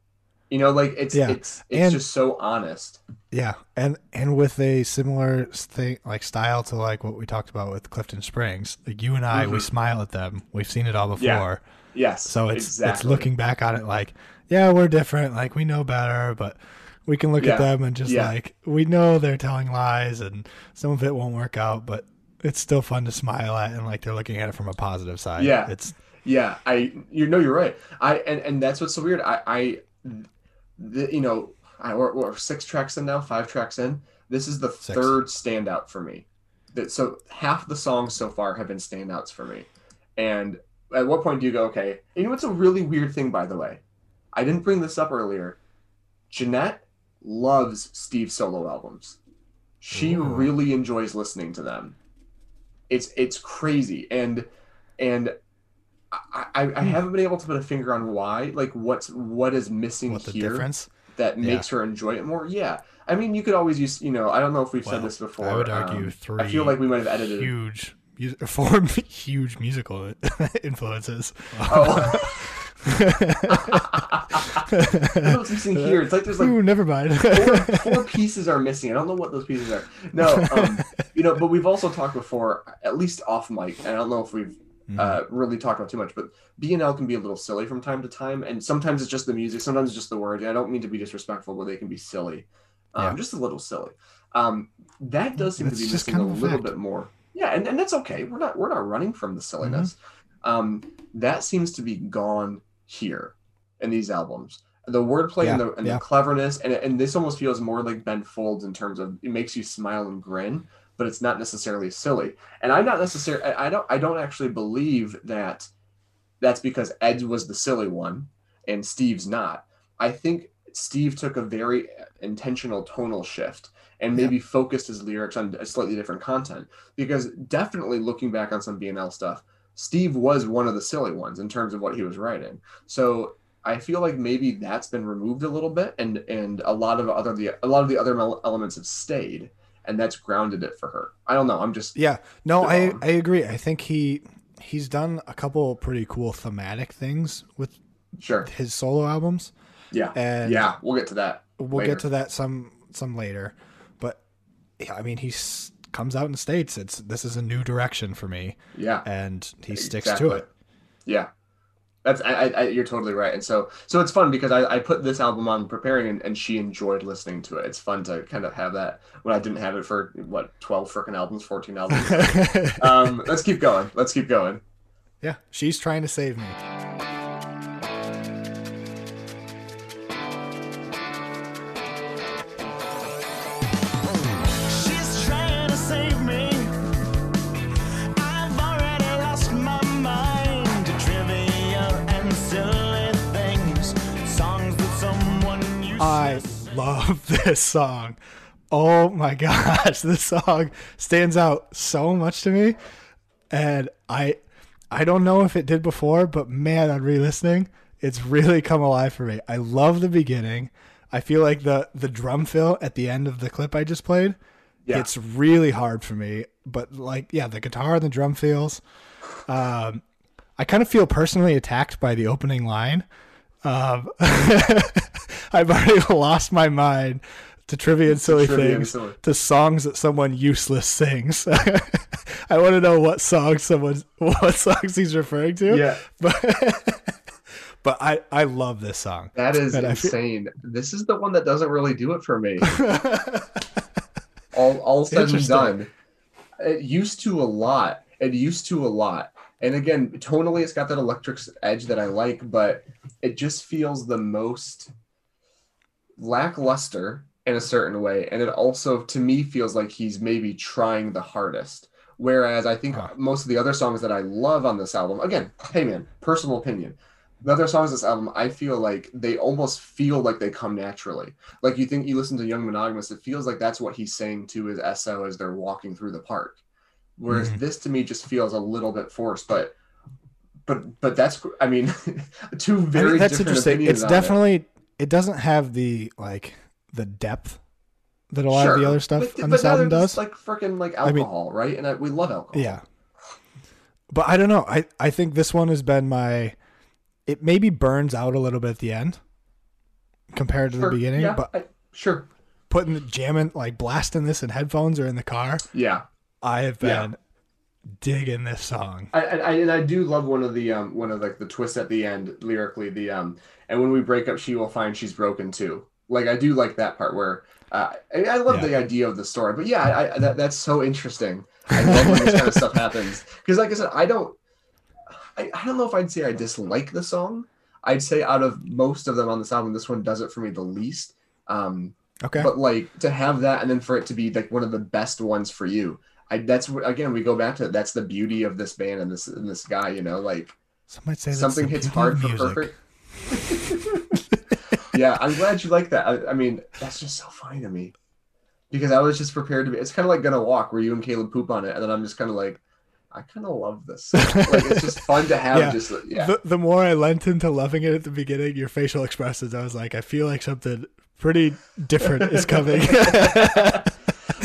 Speaker 1: You know, like it's
Speaker 2: Yeah.
Speaker 1: it's it's
Speaker 2: And-
Speaker 1: just so honest.
Speaker 2: Yeah, and and with a similar thing like style to like what we talked about with Clifton Springs, like you and I, we
Speaker 1: Mhm.
Speaker 2: smile at them. We've seen it all before,
Speaker 1: Yeah, Yes.
Speaker 2: so it's
Speaker 1: exactly.
Speaker 2: it's looking back on it like, yeah, we're different. Like we know better, but we can look
Speaker 1: Yeah,
Speaker 2: at them and just
Speaker 1: yeah.
Speaker 2: like we know they're telling lies, and some of it won't work out, but it's still fun to smile at, and like they're looking at it from a positive side.
Speaker 1: Yeah.
Speaker 2: it's
Speaker 1: Yeah, I you know you're right. I and and that's what's so weird. I I the, you know I we're, we're six tracks in now, five tracks in. This is the
Speaker 2: Six.
Speaker 1: third standout for me. That so half the songs so far have been standouts for me. And at what point do you go okay? You know what's a really weird thing by the way? I didn't bring this up earlier. Jeanette loves Steve's solo albums. She
Speaker 2: Ooh.
Speaker 1: really enjoys listening to them. It's it's crazy and and I, I, I haven't been able to put a finger on why, like what's what is missing
Speaker 2: what the
Speaker 1: here
Speaker 2: difference?
Speaker 1: that
Speaker 2: Yeah.
Speaker 1: makes her enjoy it more. Yeah, I mean, you could always use, you know, I don't know if we've
Speaker 2: Well,
Speaker 1: said this before.
Speaker 2: I would argue
Speaker 1: um,
Speaker 2: three.
Speaker 1: I feel like we might have edited.
Speaker 2: huge, four huge musical influences.
Speaker 1: Oh. I know what's missing here. It's like there's like
Speaker 2: Ooh, never mind.
Speaker 1: four, four pieces are missing. I don't know what those pieces are. No, um, you know, but we've also talked before, at least off mic, and I don't know if we've
Speaker 2: Mm-hmm.
Speaker 1: uh, really talk about too much, but BNL can be a little silly from time to time, and sometimes it's just the music, sometimes it's just the words. I don't mean to be disrespectful, but they can be silly, um,
Speaker 2: Yeah.
Speaker 1: just a little silly. Um, that does seem
Speaker 2: That's
Speaker 1: to be
Speaker 2: just
Speaker 1: missing a
Speaker 2: kind of a
Speaker 1: little
Speaker 2: fact.
Speaker 1: bit more. Yeah, and, and that's okay. We're not we're not running from the silliness. Um, that seems to be gone here in these albums. The wordplay and, the, and
Speaker 2: yeah.
Speaker 1: the cleverness, and, and this almost feels more like Ben Folds in terms of it makes you smile and grin, but it's not necessarily silly. And I'm not necessarily, I don't, I don't actually believe that that's because Ed was the silly one and Steve's not. I think Steve took a very intentional tonal shift and maybe focused his lyrics on a slightly different content because definitely looking back on some BNL stuff, Steve was one of the silly ones in terms of what he was writing. So I feel like maybe that's been removed a little bit, and and a lot of other the a lot of the other elements have stayed, and that's grounded it for her. I don't know. I'm just
Speaker 2: yeah, no, I
Speaker 1: on.
Speaker 2: I agree. I think he he's done a couple pretty cool thematic things with
Speaker 1: sure.
Speaker 2: his solo albums.
Speaker 1: Yeah,
Speaker 2: And
Speaker 1: yeah. We'll get to that.
Speaker 2: we'll
Speaker 1: later.
Speaker 2: get to that some some later. But yeah, I mean, he comes out and states it's this is a new direction for me,
Speaker 1: Yeah,
Speaker 2: and he sticks
Speaker 1: exactly.
Speaker 2: to it.
Speaker 1: Yeah, that's I, I, you're totally right. And so so it's fun because I, I put this album on preparing, and, and she enjoyed listening to it. It's fun to kind of have that when I didn't have it for what twelve freaking albums, fourteen albums. um, let's keep going. Let's keep going.
Speaker 2: yeah, she's trying to save me. Love this song. Oh my gosh, this song stands out so much to me. and I I don't know if it did before, but man, on re-listening, it's really come alive for me. I love the beginning. I feel like the the drum fill at the end of the clip I just played.
Speaker 1: Yeah.
Speaker 2: It's really hard for me, but like yeah, the guitar and the drum feels. Um, I kind of feel personally attacked by the opening line. Um, I've already lost my mind to trivia and silly
Speaker 1: Trivia and
Speaker 2: things
Speaker 1: silly.
Speaker 2: to songs that someone useless sings. I want to know what song someone what songs he's referring to.
Speaker 1: Yeah.
Speaker 2: but but I I love this song.
Speaker 1: That is
Speaker 2: And I feel-
Speaker 1: insane. This is the one that doesn't really do it for me. all all said and done. It used to a lot. It used to a lot. And again, tonally, it's got that electric edge that I like, but it just feels the most lackluster in a certain way. And it also, to me, feels like he's maybe trying the hardest. Whereas I think
Speaker 2: Huh.
Speaker 1: most of the other songs that I love on this album, again, hey man, personal opinion. The other songs on this album, I feel like they almost feel like they come naturally. Like you think you listen to Young Monogamous, it feels like that's what he's saying to his SO as they're walking through the park. Whereas
Speaker 2: Mhm.
Speaker 1: this to me just feels a little bit forced, but but but that's I mean two
Speaker 2: I
Speaker 1: very
Speaker 2: mean, that's
Speaker 1: different
Speaker 2: interesting. It's
Speaker 1: on it.
Speaker 2: definitely it doesn't have the like the depth that a lot of the other stuff
Speaker 1: but,
Speaker 2: on
Speaker 1: but
Speaker 2: this album does.
Speaker 1: like freaking like
Speaker 2: I mean-
Speaker 1: alcohol, right? And I, we love alcohol.
Speaker 2: Yeah. But I don't know. I, I think this one has been my it maybe burns out a little bit at the end compared to
Speaker 1: Sure,
Speaker 2: the beginning,
Speaker 1: yeah,
Speaker 2: but
Speaker 1: I- sure,
Speaker 2: putting the jamming like blasting this in headphones or in the car,
Speaker 1: yeah.
Speaker 2: I have
Speaker 1: Yeah.
Speaker 2: been digging this song.
Speaker 1: I, I I- and I do love one of the um one of like the twists at the end lyrically the um and when we break up she will find she's broken too like I do like that part where uh, I, I love
Speaker 2: Yeah.
Speaker 1: the idea of the story but yeah I, I that, that's so interesting I love when this kind of stuff happens because like I said I don't I, I don't know if I'd say I dislike the song I'd say out of most of them on this album this one does it for me the least um
Speaker 2: Okay.
Speaker 1: but like to have that and then for it to be like one of the best ones for you I, that's again we go back to that's the beauty of this band and this and this guy you know like
Speaker 2: Some might say
Speaker 1: something hits hard for perfect. Yeah i'm glad you like that. I, I mean that's just so funny to me. Because i was just prepared to be it's kind of like gonna walk where you and caleb poop on it and then i'm just kind of like i kind of love this like it's just fun to have
Speaker 2: Yeah.
Speaker 1: just yeah.
Speaker 2: The, the more I lent into loving it at the beginning, your facial expressions, I was like, I feel like something pretty different is coming.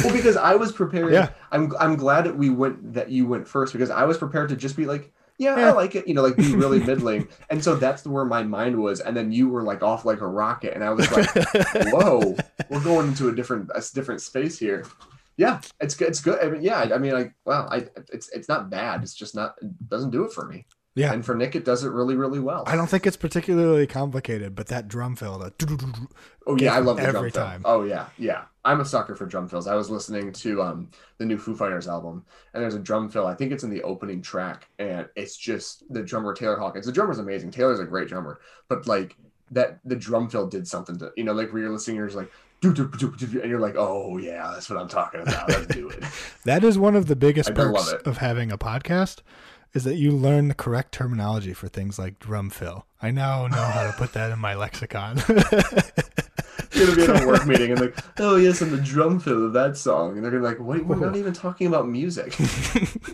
Speaker 1: well because i was prepared
Speaker 2: Yeah.
Speaker 1: i'm i'm glad that we went that you went first because i was prepared to just be like yeah,
Speaker 2: Yeah.
Speaker 1: I like it, you know, like be really middling. And so that's where my mind was. And then you were like off like a rocket. And I was like, whoa, we're going into a different a different space here. Yeah, it's good. It's good. I mean, yeah, I mean, like, well, I it's it's not bad. It's just not it doesn't do it for me.
Speaker 2: Yeah.
Speaker 1: And for Nick, it does it really, really well.
Speaker 2: I don't think it's particularly complicated, but that drum fill, the
Speaker 1: Oh yeah, I love the drum
Speaker 2: every
Speaker 1: fill.
Speaker 2: time.
Speaker 1: Oh yeah, yeah. I'm a sucker for drum fills. I was listening to um the new Foo Fighters album, and there's a drum fill. I think it's in the opening track, and it's just the drummer Taylor Hawkins. The drummer's amazing. Taylor's a great drummer, but like that, the drum fill did something to you know, like where you're listening, you're just like. "Doo, doo, doo, doo, doo," And you're like, oh yeah, that's what I'm talking about. Let's do it.
Speaker 2: That is one of the biggest
Speaker 1: I do
Speaker 2: perks of having a podcast is that you learn the correct terminology for things like drum fill. I now know how to put that in my lexicon.
Speaker 1: You're gonna be in a work meeting and like, oh yes, and the drum fill of that song, and they're gonna be like, wait, we're not even talking about music.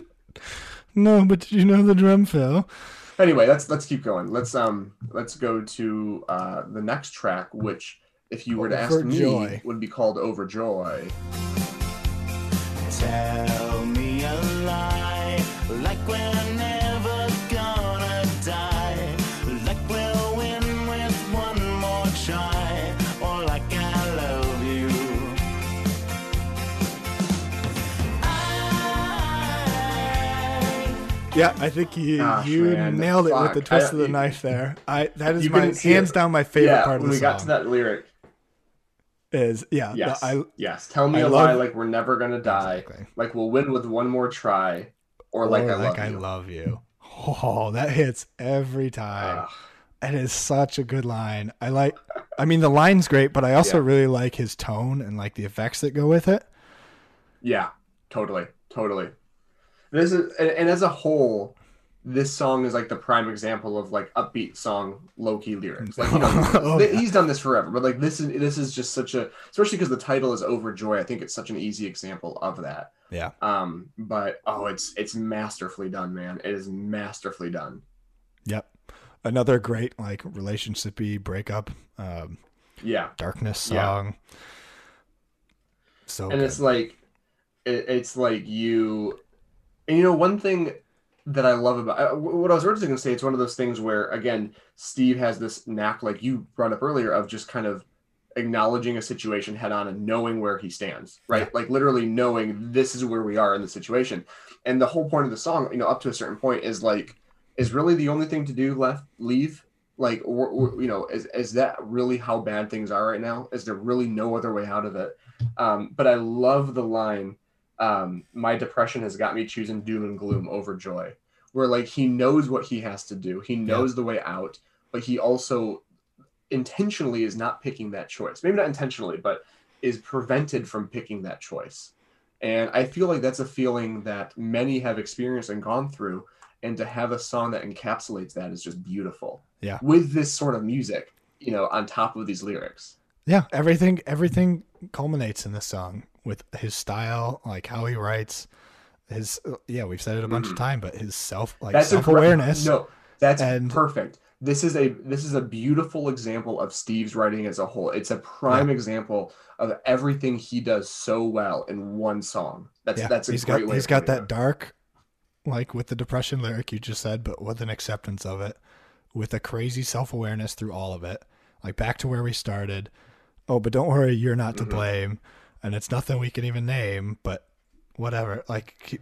Speaker 2: no, but did you know the drum fill?
Speaker 1: anyway let's let's keep going let's um let's go to uh the next track which if you were to ask me
Speaker 2: Overjoy.
Speaker 1: would be called overjoy
Speaker 3: Tell me a lie, like we're
Speaker 2: Yeah, I think you
Speaker 1: Gosh,
Speaker 2: you
Speaker 1: man,
Speaker 2: nailed it with the twist
Speaker 1: I-
Speaker 2: of the
Speaker 1: you-
Speaker 2: knife there. I that is my hands
Speaker 1: it.
Speaker 2: down my favorite
Speaker 1: yeah
Speaker 2: part of
Speaker 1: when
Speaker 2: the
Speaker 1: we
Speaker 2: song.
Speaker 1: got to that lyric
Speaker 2: Is yeah, the-
Speaker 1: yes
Speaker 2: I
Speaker 1: yes tell me
Speaker 2: I
Speaker 1: a
Speaker 2: love-
Speaker 1: lie like we're never gonna die
Speaker 2: Exactly.
Speaker 1: like we'll win with one more try or like
Speaker 2: or
Speaker 1: i love
Speaker 2: I
Speaker 1: you
Speaker 2: love you. Oh, that hits every time. It is such a good line. I like. I mean, the line's great, but I also
Speaker 1: Yeah.
Speaker 2: really like his tone and like the effects that go with it.
Speaker 1: Yeah, totally, totally. This is and, and as a whole, this song is like the prime example of like upbeat song low key lyrics. Like you know,
Speaker 2: Oh,
Speaker 1: th-
Speaker 2: yeah.
Speaker 1: he's done this forever, but like this is this is just such a especially because the title is Overjoy. I think it's such an easy example of that.
Speaker 2: Yeah.
Speaker 1: Um, but oh, it's it's masterfully done, man. It is masterfully done.
Speaker 2: Yep. Another great like relationshipy breakup, um,
Speaker 1: Yeah.
Speaker 2: darkness
Speaker 1: Yeah.
Speaker 2: song. So
Speaker 1: and
Speaker 2: good.
Speaker 1: it's like it, it's like you and you know one thing that i love about uh, what i was originally going to say it's one of those things where again steve has this knack like you brought up earlier of just kind of acknowledging a situation head on and knowing where he stands right?
Speaker 2: Yeah.
Speaker 1: like literally knowing this is where we are in the situation. And the whole point of the song you know up to a certain point is like is really the only thing to do left leave? Like or, or, you know is, is that really how bad things are right now? Is there really no other way out of it? Um, but I love the line, um, my depression has got me choosing doom and gloom over joy, where like he knows what he has to do, he knows the way out, but he also intentionally is not picking that choice. Maybe not intentionally, but is prevented from picking that choice. And I feel like that's a feeling that many have experienced and gone through. And to have a song that encapsulates that is just beautiful.
Speaker 2: Yeah.
Speaker 1: With this sort of music, you know, on top of these lyrics.
Speaker 2: yeah, everything everything culminates in this song with his style, like how he writes, his yeah, we've said it a bunch of time, but his self like
Speaker 1: Mm-hmm. That's
Speaker 2: self awareness.
Speaker 1: No, that's
Speaker 2: and-
Speaker 1: perfect. This is a this is a beautiful example of Steve's writing as a whole. It's a prime example of everything he does so well in one song. That's
Speaker 2: yeah,
Speaker 1: that's a
Speaker 2: he's
Speaker 1: great
Speaker 2: got
Speaker 1: way.
Speaker 2: he's got that
Speaker 1: it.
Speaker 2: dark, like with the depression lyric you just said, but with an acceptance of it, with a crazy self awareness through all of it, like back to where we started. Oh, but don't worry, you're not
Speaker 1: Mm-hmm.
Speaker 2: to blame, and it's nothing we can even name, but whatever. Like,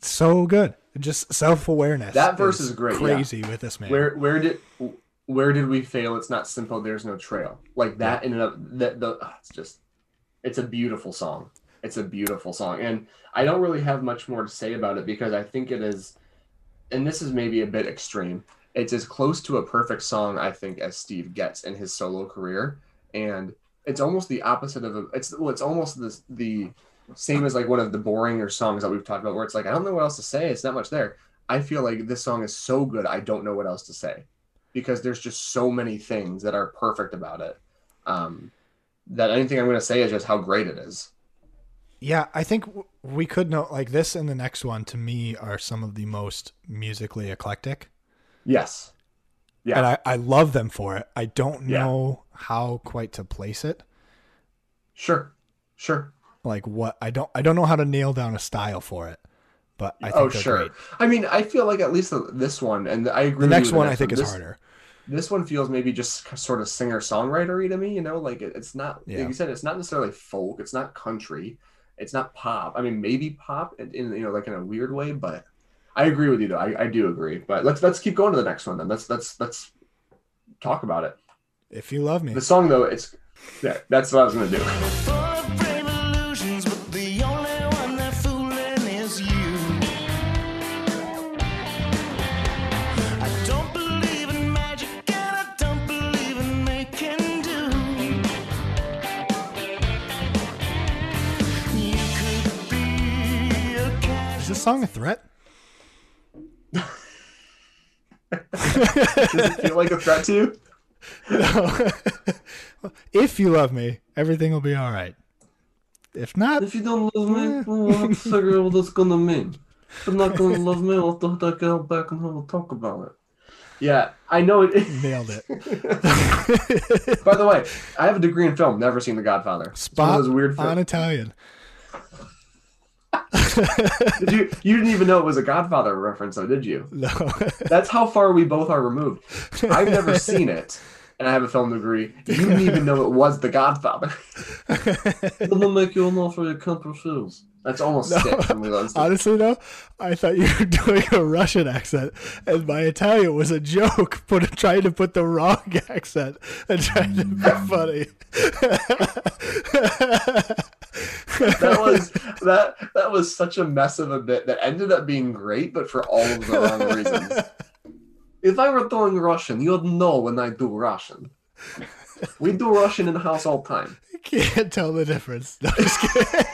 Speaker 2: so good, just self awareness.
Speaker 1: That verse is great, yeah.
Speaker 2: Crazy with this man.
Speaker 1: Where where did where did we fail? It's not simple. There's no trail. Like that in and of that the ah, it's just it's a beautiful song. It's a beautiful song, and I don't really have much more to say about it because I think it is, and this is maybe a bit extreme. It's as close to a perfect song I think as Steve gets in his solo career, and it's almost the opposite of a. It's well, it's almost the the same as like one of the boringer songs that we've talked about, where it's like I don't know what else to say. It's not much there. I feel like this song is so good, I don't know what else to say, because there's just so many things that are perfect about it. Um, that anything I'm going to say is just how great it is.
Speaker 2: Yeah, I think we could know like this and the next one to me are some of the most musically eclectic.
Speaker 1: Yes. Yeah.
Speaker 2: And I, I love them for it. I don't
Speaker 1: Yeah.
Speaker 2: know how quite to place it.
Speaker 1: Sure. Sure.
Speaker 2: Like what I don't I don't know how to nail down a style for it. But I think
Speaker 1: Oh, sure.
Speaker 2: great.
Speaker 1: I mean, I feel like at least the- this one, and I agree.
Speaker 2: The
Speaker 1: with
Speaker 2: next one I think is
Speaker 1: This-
Speaker 2: harder.
Speaker 1: This one feels maybe just sort of singer songwritery to me. You know, like it, it's not.
Speaker 2: Yeah.
Speaker 1: Like you said, it's not necessarily folk. It's not country. It's not pop. I mean, maybe pop in, in you know like in a weird way, but I agree with you though. I, I do agree. But let's let's keep going to the next one then. Let's let's let's talk about it.
Speaker 2: If you love me.
Speaker 1: The song though, it's yeah, that's what I was gonna do.
Speaker 3: Full of brave the only one they're is you. I don't believe in magic, and I don't believe in making do. You could be a
Speaker 2: Is
Speaker 3: casual.
Speaker 2: this song a threat?
Speaker 1: Does it feel like a threat to you?
Speaker 2: No. if you love me, everything will be all right. If not,
Speaker 1: If you don't love me, eh. well, I'll have to figure out what that's gonna mean. If you're not gonna love me, I'll have to get back and have a talk about it. Yeah, I know it.
Speaker 2: nailed it.
Speaker 1: By the way, I have a degree in film. Never seen The Godfather. It's one of
Speaker 2: Spot
Speaker 1: those weird
Speaker 2: on. Italian.
Speaker 1: Did you? You didn't even know it was a Godfather reference, though, did you?
Speaker 2: No.
Speaker 1: That's how far we both are removed. I've never seen it, and I have a film degree. You didn't even know it was The Godfather. Doesn't make you an offer you can't refuse. That's almost sick and Stitch.
Speaker 2: Honestly, though, I thought you were doing a Russian accent, and my Italian was a joke, put trying to put the wrong accent and trying to be mm. funny.
Speaker 1: that was that that was such a mess of a bit that ended up being great, but for all of the wrong reasons. If I were doing Russian, you'd know when I do Russian. We do Russian in the house all the time.
Speaker 2: You Can't tell the difference. No, just kidding.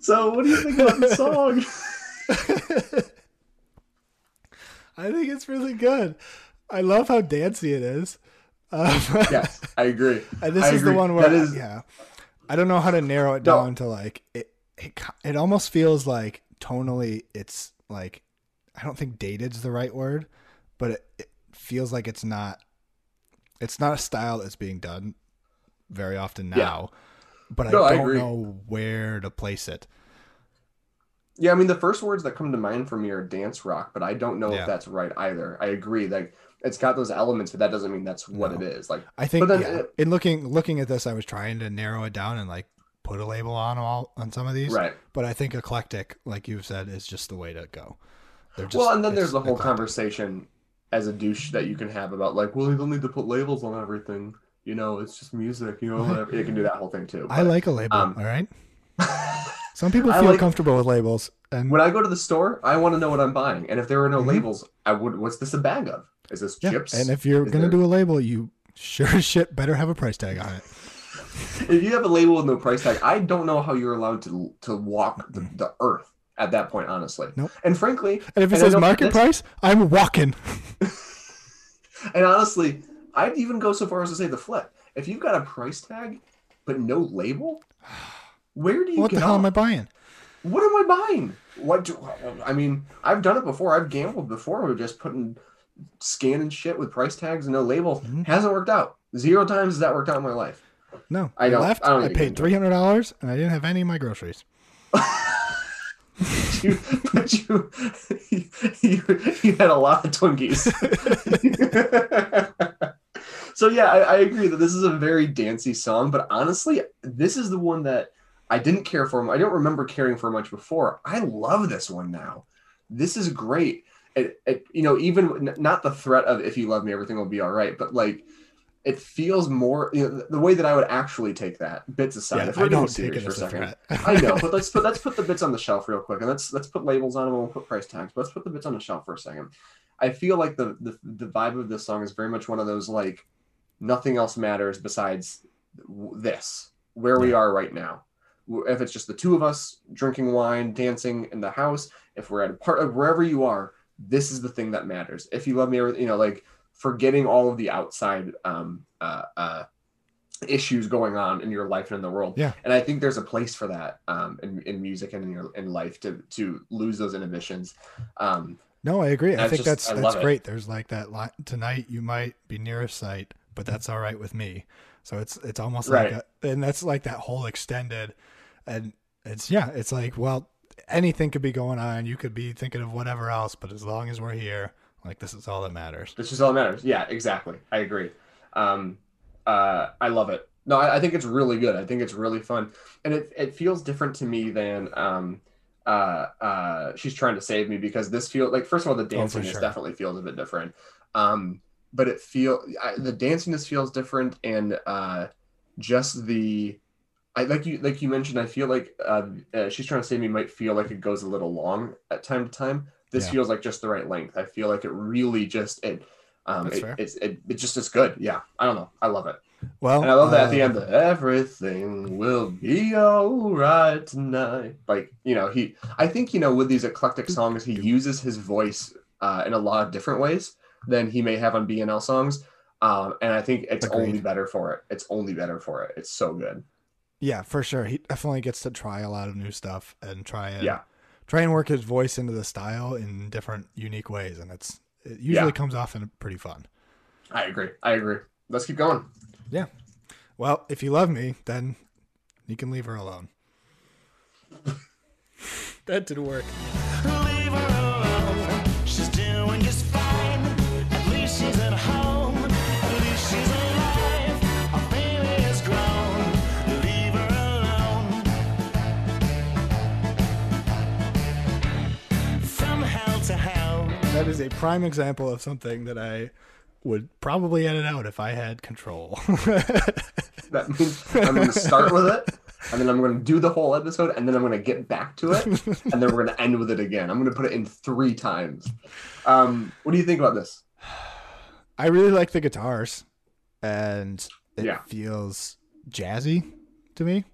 Speaker 1: So, what do you think about the song?
Speaker 2: I think it's really good. I love how dancey it is. Um,
Speaker 1: yes, I agree.
Speaker 2: and this
Speaker 1: I
Speaker 2: is the one where,
Speaker 1: is
Speaker 2: yeah, I don't know how to narrow it
Speaker 1: No.
Speaker 2: down to like it. It it almost feels like tonally, it's like I don't think dated's the right word, but it, it feels like it's not. It's not a style that's being done very often
Speaker 1: Yeah.
Speaker 2: now, but
Speaker 1: No,
Speaker 2: I
Speaker 1: I
Speaker 2: don't
Speaker 1: agree.
Speaker 2: know where to place it.
Speaker 1: Yeah, I mean the first words that come to mind for me are dance rock, but I don't know
Speaker 2: Yeah.
Speaker 1: if that's right either. I agree, like it's got those elements, but that doesn't mean that's what
Speaker 2: No.
Speaker 1: it is. Like,
Speaker 2: I think
Speaker 1: then
Speaker 2: yeah,
Speaker 1: it-
Speaker 2: in looking looking at this, I was trying to narrow it down and like put a label on all on some of these.
Speaker 1: right?
Speaker 2: But I think eclectic, like you've said, is just the way to go. Just,
Speaker 1: well, and then there's the whole
Speaker 2: eclectic.
Speaker 1: conversation as a douche that you can have about like, well, you don't need to put labels on everything. You know, it's just music. You know, whatever. you can do that whole thing too.
Speaker 2: I like a label.
Speaker 1: um,
Speaker 2: all right. Some people feel
Speaker 1: like-
Speaker 2: comfortable with labels, and
Speaker 1: when I go to the store, I want to know what I'm buying, and if there are no
Speaker 2: Mhm.
Speaker 1: labels, I would. What's this a bag of? Is this
Speaker 2: yeah.
Speaker 1: chips?
Speaker 2: And if you're
Speaker 1: Is
Speaker 2: gonna
Speaker 1: there-
Speaker 2: do a label, you sure as shit better have a price tag on it.
Speaker 1: if you have a label with no price tag, I don't know how you're allowed to to walk the, the earth at that point, honestly.
Speaker 2: Nope.
Speaker 1: And frankly,
Speaker 2: And if it
Speaker 1: And
Speaker 2: says market price, I'm walking.
Speaker 1: and honestly, I'd even go so far as to say the flip. If you've got a price tag but no label, where do you
Speaker 2: What
Speaker 1: get
Speaker 2: the hell
Speaker 1: off?
Speaker 2: am I buying?
Speaker 1: What am I buying? What do I mean? I've done it before. I've gambled before. We're just putting scanning shit with price tags and no label.
Speaker 2: Mhm.
Speaker 1: Hasn't worked out. Zero times has that worked out in my life.
Speaker 2: No,
Speaker 1: I don't-
Speaker 2: left.
Speaker 1: I
Speaker 2: I paid three hundred dollars, and I didn't have any of my groceries.
Speaker 1: you, but you, you, you had a lot of Twinkies. so yeah, I, I agree that this is a very dancey song. But honestly, this is the one that I didn't care for. I don't remember caring for much before. I love this one now. This is great. It, it you know, even not the threat of if you love me, everything will be all right, but like. It feels more you know, the way that I would actually take that. Bits aside,
Speaker 2: Yeah,
Speaker 1: if we're
Speaker 2: I don't take it
Speaker 1: for a second. I know, but let's put let's put the bits on the shelf real quick, and let's let's put labels on them. and We'll put price tags, but let's put the bits on the shelf for a second. I feel like the the, the vibe of this song is very much one of those like nothing else matters besides this where we are right now. If it's just the two of us drinking wine, dancing in the house, if we're at a part of wherever you are, this is the thing that matters. If you love me, you know, like forgetting all of the outside um, uh, uh, issues going on in your life and in the world.
Speaker 2: Yeah.
Speaker 1: And I think there's a place for that um, in, in music and in your in life to to lose those inhibitions. Um,
Speaker 2: No, I agree. I think
Speaker 1: just-
Speaker 2: that's
Speaker 1: I
Speaker 2: that's
Speaker 1: love it.
Speaker 2: great. There's like that line tonight. You might be nearest sight, but that's all right with me. So it's it's almost
Speaker 1: Right.
Speaker 2: like a, and that's like that whole extended, and it's yeah, it's like well, anything could be going on. You could be thinking of whatever else, but as long as we're here, like this is all that matters.
Speaker 1: This is all that matters. Yeah, exactly. I agree. Um, uh, I love it. No, I, I think it's really good. I think it's really fun, and it it feels different to me than um, uh, uh, she's trying to save me because this feel like first of all the
Speaker 2: Oh, for
Speaker 1: danciness
Speaker 2: sure.
Speaker 1: definitely feels a bit different. Um, but it feel I, the danciness feels different, and uh, just the I like you like you mentioned. I feel like uh, uh, she's trying to save me might feel like it goes a little long at time to time. This
Speaker 2: Yeah.
Speaker 1: feels like just the right length. I feel like it really just it um it, it's it, it just is good. Yeah, I don't know. I love it,
Speaker 2: Well,
Speaker 1: and I love that at the
Speaker 2: uh,
Speaker 1: end. The, Everything will be all right tonight. Like you know, he. I think you know with these eclectic songs, he uses his voice uh, in a lot of different ways than he may have on BNL songs. Um, and I think it's
Speaker 2: Agreed.
Speaker 1: only better for it. It's only better for it. It's so good.
Speaker 2: Yeah, for sure. He definitely gets to try a lot of new stuff and try and
Speaker 1: Yeah.
Speaker 2: try and work his voice into the style in different unique ways, and it's it usually
Speaker 1: Yeah.
Speaker 2: comes off in pretty fun.
Speaker 1: I agree. I agree. Let's keep going. Yeah.
Speaker 2: Well, if you love me, then you can leave her alone. that didn't work. That is a prime example of something that I would probably edit out if I had control.
Speaker 1: That means I'm going to start with it, and then I'm going to do the whole episode, and then I'm going to get back to it, and then we're going to end with it again. I'm going to put it in three times. Um, what do you think about this?
Speaker 2: I really like the guitars, and it
Speaker 1: Yeah.
Speaker 2: feels jazzy to me.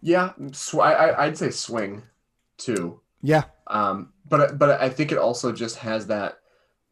Speaker 1: Yeah, sw- I, I- I'd say swing too.
Speaker 2: Yeah,
Speaker 1: Um, but but I think it also just has that.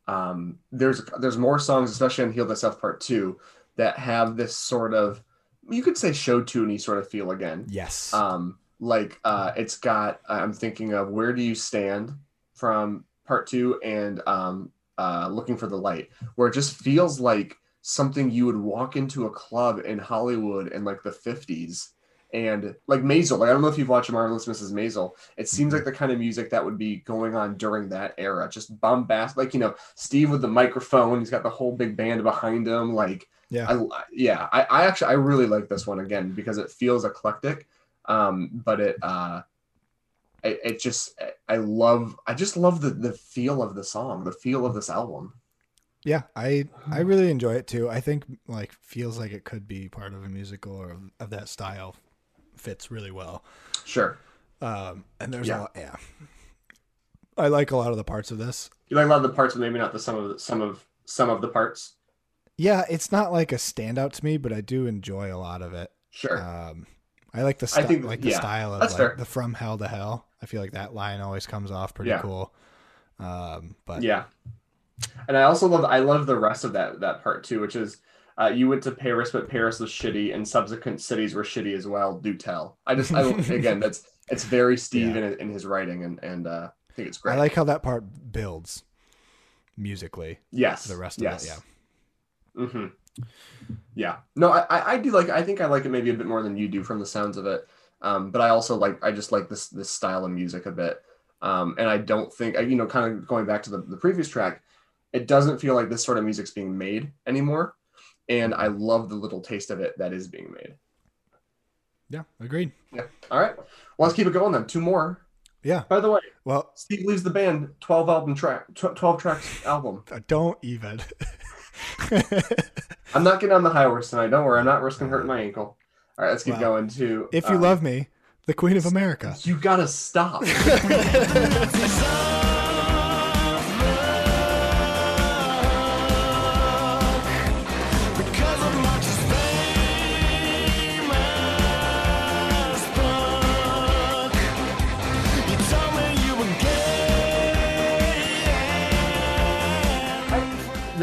Speaker 1: Um, there's there's more songs, especially on Heal Thyself Part Two, that have this sort of you could say show tuney sort of feel again.
Speaker 2: yes,
Speaker 1: Um, like uh, it's got I'm thinking of Where Do You Stand from Part Two and um, uh, Looking for the Light, where it just feels like something you would walk into a club in Hollywood in like the 50s. And like Maisel, like I don't know if you've watched Marvelous Mrs. Maisel. It seems like the kind of music that would be going on during that era. Just bombast, like you know, Steve with the microphone. He's got the whole big band behind him. Like
Speaker 2: yeah,
Speaker 1: I yeah, I, I actually I really like this one again because it feels eclectic, um, but it uh, it, it just I love I just love the the feel of the song, the feel of this album.
Speaker 2: yeah. I I really enjoy it too. I think like feels like it could be part of a musical or of, of that style fits really well.
Speaker 1: Sure,
Speaker 2: Um, and there's
Speaker 1: Yeah.
Speaker 2: a lot, yeah. I like a lot of the parts of this.
Speaker 1: you like a lot of the parts, but maybe not the some of the, some of some of the parts.
Speaker 2: Yeah, it's not like a standout to me, but I do enjoy a lot of it.
Speaker 1: Sure,
Speaker 2: Um, I like the
Speaker 1: I think-
Speaker 2: like the
Speaker 1: yeah,
Speaker 2: style of like
Speaker 1: fair.
Speaker 2: the from hell to hell. I feel like that line always comes off pretty
Speaker 1: Yeah.
Speaker 2: cool. Um, but
Speaker 1: yeah, and I also love I love the rest of that that part too, which is. Uh, you went to Paris, but Paris was shitty, and subsequent cities were shitty as well. Do tell. I just, I, again, that's it's very Steve
Speaker 2: Yeah.
Speaker 1: in, in his writing, and and uh, I think it's great.
Speaker 2: I like how that part builds musically.
Speaker 1: yes,
Speaker 2: The rest of
Speaker 1: yes.
Speaker 2: it, yeah.
Speaker 1: Mm-hmm. Yeah. No, I, I I do like. I think I like it maybe a bit more than you do from the sounds of it. Um, but I also like. I just like this this style of music a bit. Um, and I don't think you know, kind of going back to the, the previous track, it doesn't feel like this sort of music's being made anymore. And I love the little taste of it that is being made.
Speaker 2: Yeah, agreed.
Speaker 1: Yeah. All right. Well, let's keep it going then. Two more.
Speaker 2: Yeah.
Speaker 1: By the way,
Speaker 2: Well,
Speaker 1: Steve leaves the band. Twelve album track. Twelve tracks album.
Speaker 2: don't even.
Speaker 1: I'm not getting on the high horse tonight. Don't worry. I'm not risking hurting my ankle. All right. Let's keep
Speaker 2: Wow.
Speaker 1: going to.
Speaker 2: if you
Speaker 1: um,
Speaker 2: love me, the Queen of America.
Speaker 1: You gotta stop.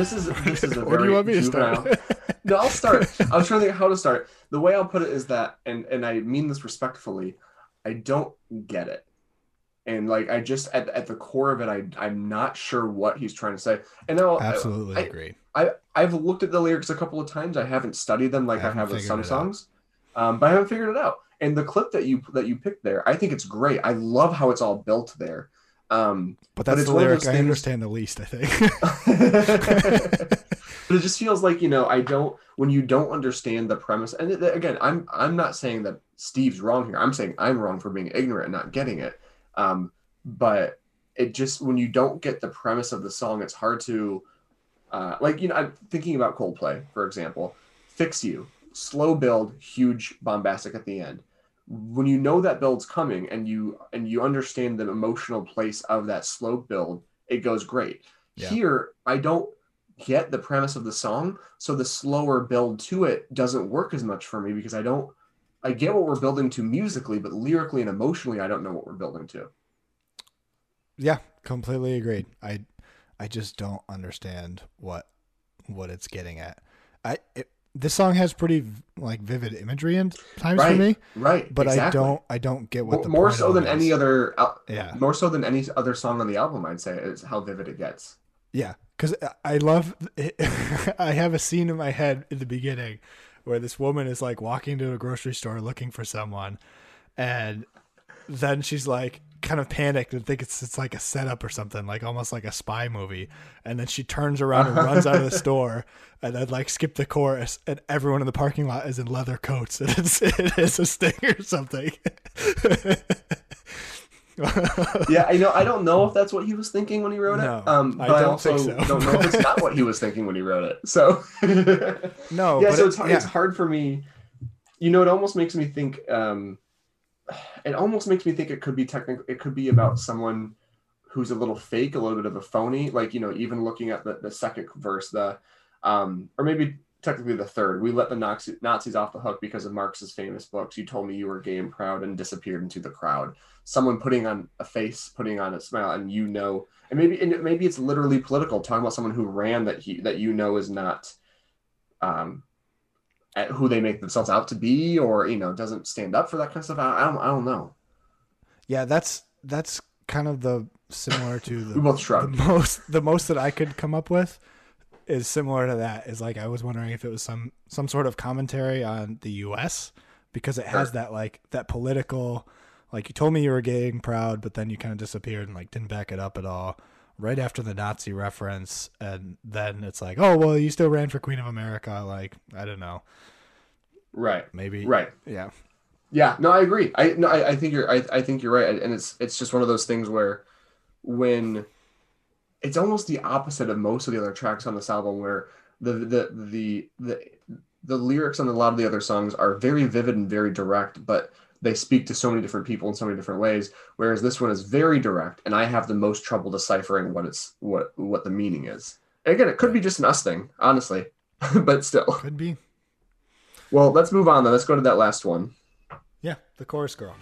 Speaker 1: this is this is a very
Speaker 2: do you want me to start?
Speaker 1: juvenile- no, I'll start. I was trying to think how to start. The way I'll put it is that, and and I mean this respectfully, I don't get it, and like I just at at the core of it, I I'm not sure what he's trying to say. And now
Speaker 2: Absolutely
Speaker 1: I,
Speaker 2: agree.
Speaker 1: I I've looked at the lyrics a couple of times. I haven't studied them like I,
Speaker 2: haven't
Speaker 1: have with some songs, um, but I haven't figured it out. And the clip that you that you picked there, I think it's great. I love how it's all built there. Um,
Speaker 2: But that's
Speaker 1: it's
Speaker 2: the lyric I
Speaker 1: things-
Speaker 2: understand the least, I think.
Speaker 1: but it just feels like you know i don't when you don't understand the premise and again i'm i'm not saying that steve's wrong here. I'm saying i'm wrong for being ignorant and not getting it. Um but it just when you don't get the premise of the song it's hard to uh like you know i'm thinking about coldplay for example. Fix you slow build huge bombastic at the end when you know that build's coming and you and you understand the emotional place of that slow build it goes great
Speaker 2: Yeah.
Speaker 1: here i don't get the premise of the song so the slower build to it doesn't work as much for me because i don't i get what we're building to musically but lyrically and emotionally i don't know what we're building to
Speaker 2: yeah, completely agreed. I I just don't understand what what it's getting at. I it, this song has pretty like vivid imagery in times for me,
Speaker 1: right
Speaker 2: but I don't I don't get what
Speaker 1: Mo-
Speaker 2: the
Speaker 1: more so than
Speaker 2: it
Speaker 1: any other uh,
Speaker 2: Yeah.
Speaker 1: more so than any other song on the album i'd say is how vivid it gets
Speaker 2: Yeah, because I love. I have a scene in my head in the beginning where this woman is like walking to a grocery store looking for someone, and then she's like kind of panicked and think it's, it's like a setup or something, like almost like a spy movie. And then she turns around and runs out of the store, and then like skip the chorus, and everyone in the parking lot is in leather coats, and it's it is a sting or something.
Speaker 1: yeah i know i don't know if that's what he was thinking when he wrote it um
Speaker 2: I
Speaker 1: but i,
Speaker 2: don't
Speaker 1: also
Speaker 2: think so.
Speaker 1: don't know if it's not what he was thinking when he wrote it so
Speaker 2: no,
Speaker 1: yeah so
Speaker 2: it-
Speaker 1: it's hard,
Speaker 2: yeah.
Speaker 1: it's hard for me you know it almost makes me think um it almost makes me think it could be technical it could be about someone who's a little fake a little bit of a phony like you know even looking at the, the second verse the um or maybe technically the third. We let the Nazi, Nazis off the hook because of Marx's famous books. You told me you were gay and proud and disappeared into the crowd. Someone putting on a face, putting on a smile, and you know, and maybe and maybe it's literally political, talking about someone who ran that he that you know is not, um, who they make themselves out to be, or you know, doesn't stand up for that kind of stuff. I, I don't, I don't know.
Speaker 2: Yeah, that's that's kind of the similar to the, the most the most that I could come up with is similar to that. Is like I was wondering if it was some some sort of commentary on the U.S. because it has
Speaker 1: Sure.
Speaker 2: that like that political like you told me you were gay and proud, but then you kind of disappeared and like didn't back it up at all. Right after the Nazi reference, and then it's like, oh well, you still ran for Queen of America. Like I don't know,
Speaker 1: Right,
Speaker 2: maybe
Speaker 1: right.
Speaker 2: yeah,
Speaker 1: Yeah, no, I agree. I no, I, I think you're I, I think you're right, and it's it's just one of those things where when it's almost the opposite of most of the other tracks on this album, where the the the the the lyrics on a lot of the other songs are very vivid and very direct, but they speak to so many different people in so many different ways. Whereas this one is very direct, and I have the most trouble deciphering what it's what what the meaning is. And again, it could be just an us thing, honestly, but still.
Speaker 2: could be.
Speaker 1: Well, let's move on. Then let's go to that last one.
Speaker 2: Yeah, the chorus girl.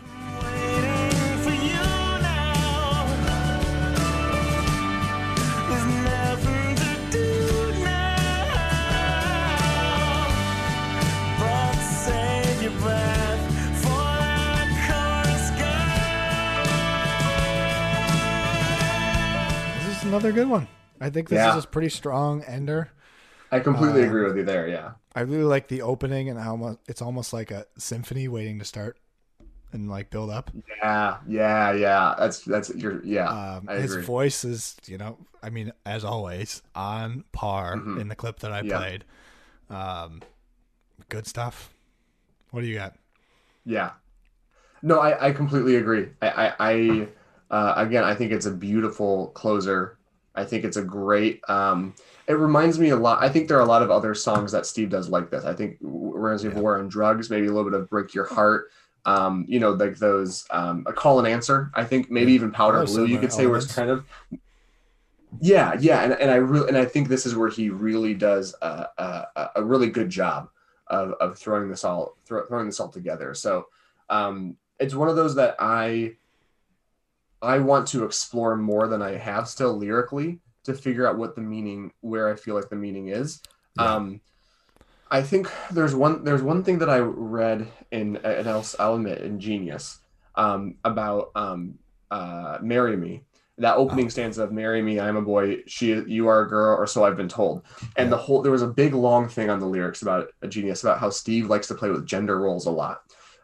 Speaker 2: Another good one. I think this
Speaker 1: Yeah.
Speaker 2: is a pretty strong ender.
Speaker 1: I completely
Speaker 2: Um,
Speaker 1: agree with you there. Yeah.
Speaker 2: I really like the opening and how much it's almost like a symphony waiting to start and like build up.
Speaker 1: Yeah, yeah, yeah. That's that's your yeah.
Speaker 2: Um, his
Speaker 1: agree.
Speaker 2: voice is, you know, I mean, as always, on par
Speaker 1: Mhm.
Speaker 2: in the clip that I
Speaker 1: Yeah.
Speaker 2: played. Um, good stuff. What do you got?
Speaker 1: Yeah. No, I, I completely agree. I, I, I uh, again, I think it's a beautiful closer. I think it's a great. Um, it reminds me a lot. I think there are a lot of other songs that Steve does like this. I think reminds me of War on Drugs, maybe a little bit of Break Your Heart. Um, you know, like those um, a call and answer. I think maybe
Speaker 2: Yeah.
Speaker 1: even Powder Blue. You could say where it's kind of. Yeah, yeah, and, and I really and I think this is where he really does a, a, a really good job of, of throwing this all throw, throwing this all together. So um, it's one of those that I I want to explore more than I have still lyrically to figure out what the meaning where I feel like the meaning is.
Speaker 2: Yeah.
Speaker 1: Um, I think there's one there's one thing that I read in and I'll, I'll admit in Genius um, about um, uh, "Marry Me." That opening
Speaker 2: Oh.
Speaker 1: stanza of "Marry me, I am a boy, she you are a girl, or so I've been told." And
Speaker 2: Yeah.
Speaker 1: the whole there was a big long thing on the lyrics about a Genius about how Steve likes to play with gender roles a lot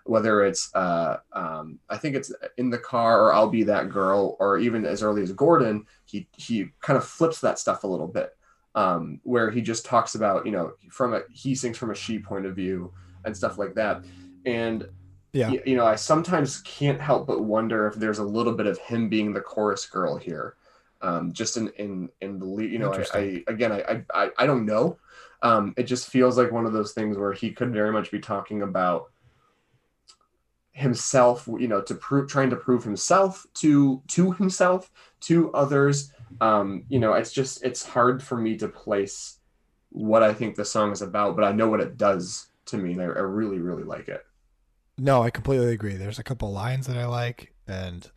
Speaker 1: whether it's uh, um, I think it's in the car or I'll be that girl or even as early as Gordon, he he kind of flips that stuff a little bit, um, where he just talks about you know from a he sings from a she point of view and stuff like that, and
Speaker 2: Yeah.
Speaker 1: y- you know I sometimes can't help but wonder if there's a little bit of him being the chorus girl here, um, just in in in the lead. You know I, I again I, I I don't know. Um, it just feels like one of those things where he could very much be talking about himself you know to prove trying to prove himself to to himself to others um you know it's just it's hard for me to place what i think the song is about but i know what it does to me and i, I really really like it
Speaker 2: No, I completely agree. There's a couple lines that I like, and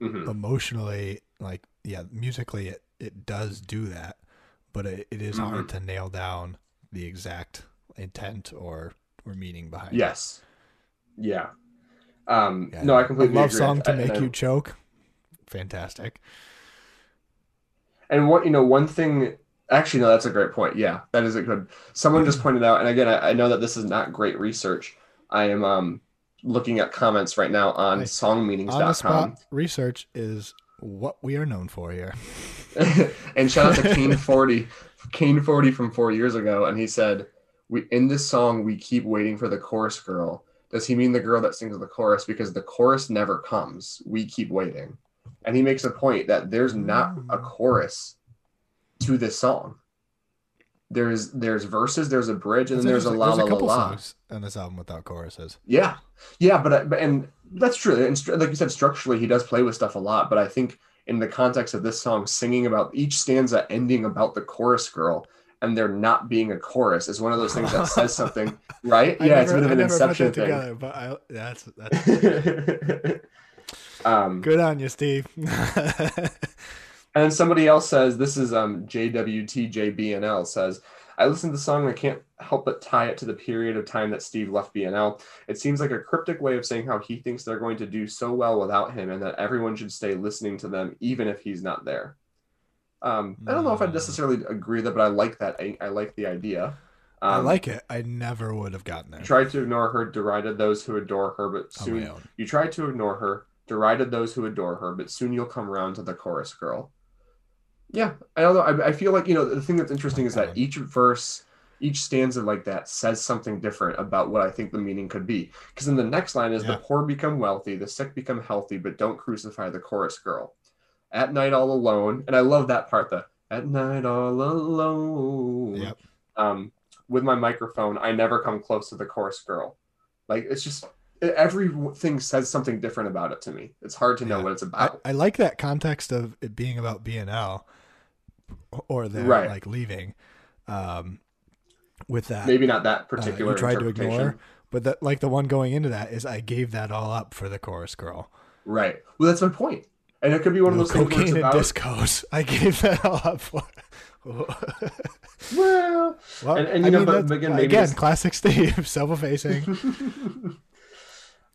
Speaker 1: Mhm.
Speaker 2: emotionally, like, yeah, musically, it, it does do that, but it, it is hard
Speaker 1: Mm-hmm.
Speaker 2: to nail down the exact intent or or meaning behind it.
Speaker 1: yes yeah um
Speaker 2: Yeah,
Speaker 1: no i completely
Speaker 2: love
Speaker 1: agree.
Speaker 2: song to
Speaker 1: I-
Speaker 2: make
Speaker 1: I-
Speaker 2: you choke. Fantastic.
Speaker 1: And what you know, one thing actually no, that's a great point. Yeah, that is a good. Someone just pointed out, and again, I, I know that this is not great research. I am um looking at comments right now on
Speaker 2: Nice.
Speaker 1: Songmeanings.com.
Speaker 2: research is what we are known for here.
Speaker 1: and shout out to Kane Forty, Kane Forty from four years ago, and he said, "We in this song we keep waiting for the chorus girl. Does he mean the girl that sings the chorus? Because the chorus never comes. We keep waiting." And he makes a point that there's not a mm. chorus to this song. There's there's verses, there's a bridge, and then there's a la la la
Speaker 2: couple
Speaker 1: la.
Speaker 2: songs on this album without choruses.
Speaker 1: Yeah, yeah, but, uh, but and that's true. And like you said, structurally, he does play with stuff a lot. But I think in the context of this song, singing about each stanza ending about the chorus girl, and there not being a chorus is one of those things that says something, right? Yeah, it's a bit of an
Speaker 2: never
Speaker 1: inception thing.
Speaker 2: together, but I, that's that's
Speaker 1: um,
Speaker 2: good on you, Steve.
Speaker 1: And then somebody else says, this is um, JWTJBNL says, I listened to the song and I can't help but tie it to the period of time that Steve left BNL. It seems like a cryptic way of saying how he thinks they're going to do so well without him and that everyone should stay listening to them even if he's not there. Um, I don't know if I necessarily agree with that, but I like that. I, I like the idea. Um,
Speaker 2: I like it. I never would have gotten there.
Speaker 1: tried to ignore her, derided those who adore her, but soon you tried to ignore her, derided those who adore her, but soon you'll come around to the chorus girl. Yeah, I don't know. I, I feel like, you know, the thing that's interesting is that each verse, each stanza like that says something different about what I think the meaning could be. Because in the next line is
Speaker 2: Yeah.
Speaker 1: the poor become wealthy, the sick become healthy, but don't crucify the chorus girl. At night all alone, and I love that part, the at night all alone.
Speaker 2: Yep.
Speaker 1: Um, with my microphone, I never come close to the chorus girl. Like it's just everything says something different about it to me. It's hard to know
Speaker 2: Yeah.
Speaker 1: what it's about.
Speaker 2: I like that context of it being about BNL or they're
Speaker 1: Right.
Speaker 2: like leaving. Um, with that,
Speaker 1: Maybe not that
Speaker 2: uh,
Speaker 1: particular
Speaker 2: you tried to ignore, but that like the one going into that is I gave that all up for the chorus girl.
Speaker 1: Right. Well, that's my point. And it could be one of
Speaker 2: No
Speaker 1: those things where it's
Speaker 2: cocaine and
Speaker 1: about.
Speaker 2: discos. I gave that all up for.
Speaker 1: Well,
Speaker 2: well,
Speaker 1: And- and, you
Speaker 2: I
Speaker 1: know,
Speaker 2: mean,
Speaker 1: but
Speaker 2: that's-
Speaker 1: again, maybe
Speaker 2: again,
Speaker 1: it's-
Speaker 2: classic Steve, self-effacing.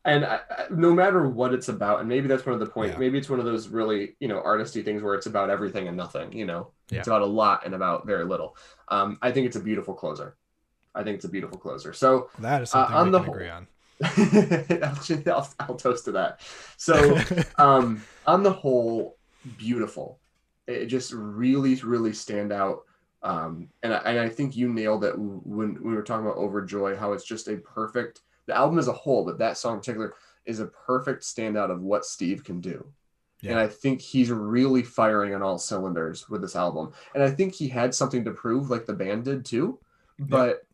Speaker 1: and I, I- no matter what it's about, and maybe that's one of the point.
Speaker 2: Yeah.
Speaker 1: Maybe it's one of those really, you know, artisty things where it's about everything and nothing. You know,
Speaker 2: Yeah.
Speaker 1: it's about a lot and about very little. Um, I think it's a beautiful closer. I think it's a beautiful closer. So
Speaker 2: That is
Speaker 1: Uh,
Speaker 2: something
Speaker 1: on
Speaker 2: we
Speaker 1: the
Speaker 2: can
Speaker 1: whole-
Speaker 2: agree on.
Speaker 1: I'll, I'll, I'll toast to that. So um, on the whole, beautiful. It just really, really stand out. Um, and, I, and I think you nailed it when we were talking about Overjoy, how it's just a perfect, the album as a whole, but that song in particular is a perfect standout of what Steve can do. And I think he's really firing on all cylinders with this album. And I think he had something to prove, like the band did too. But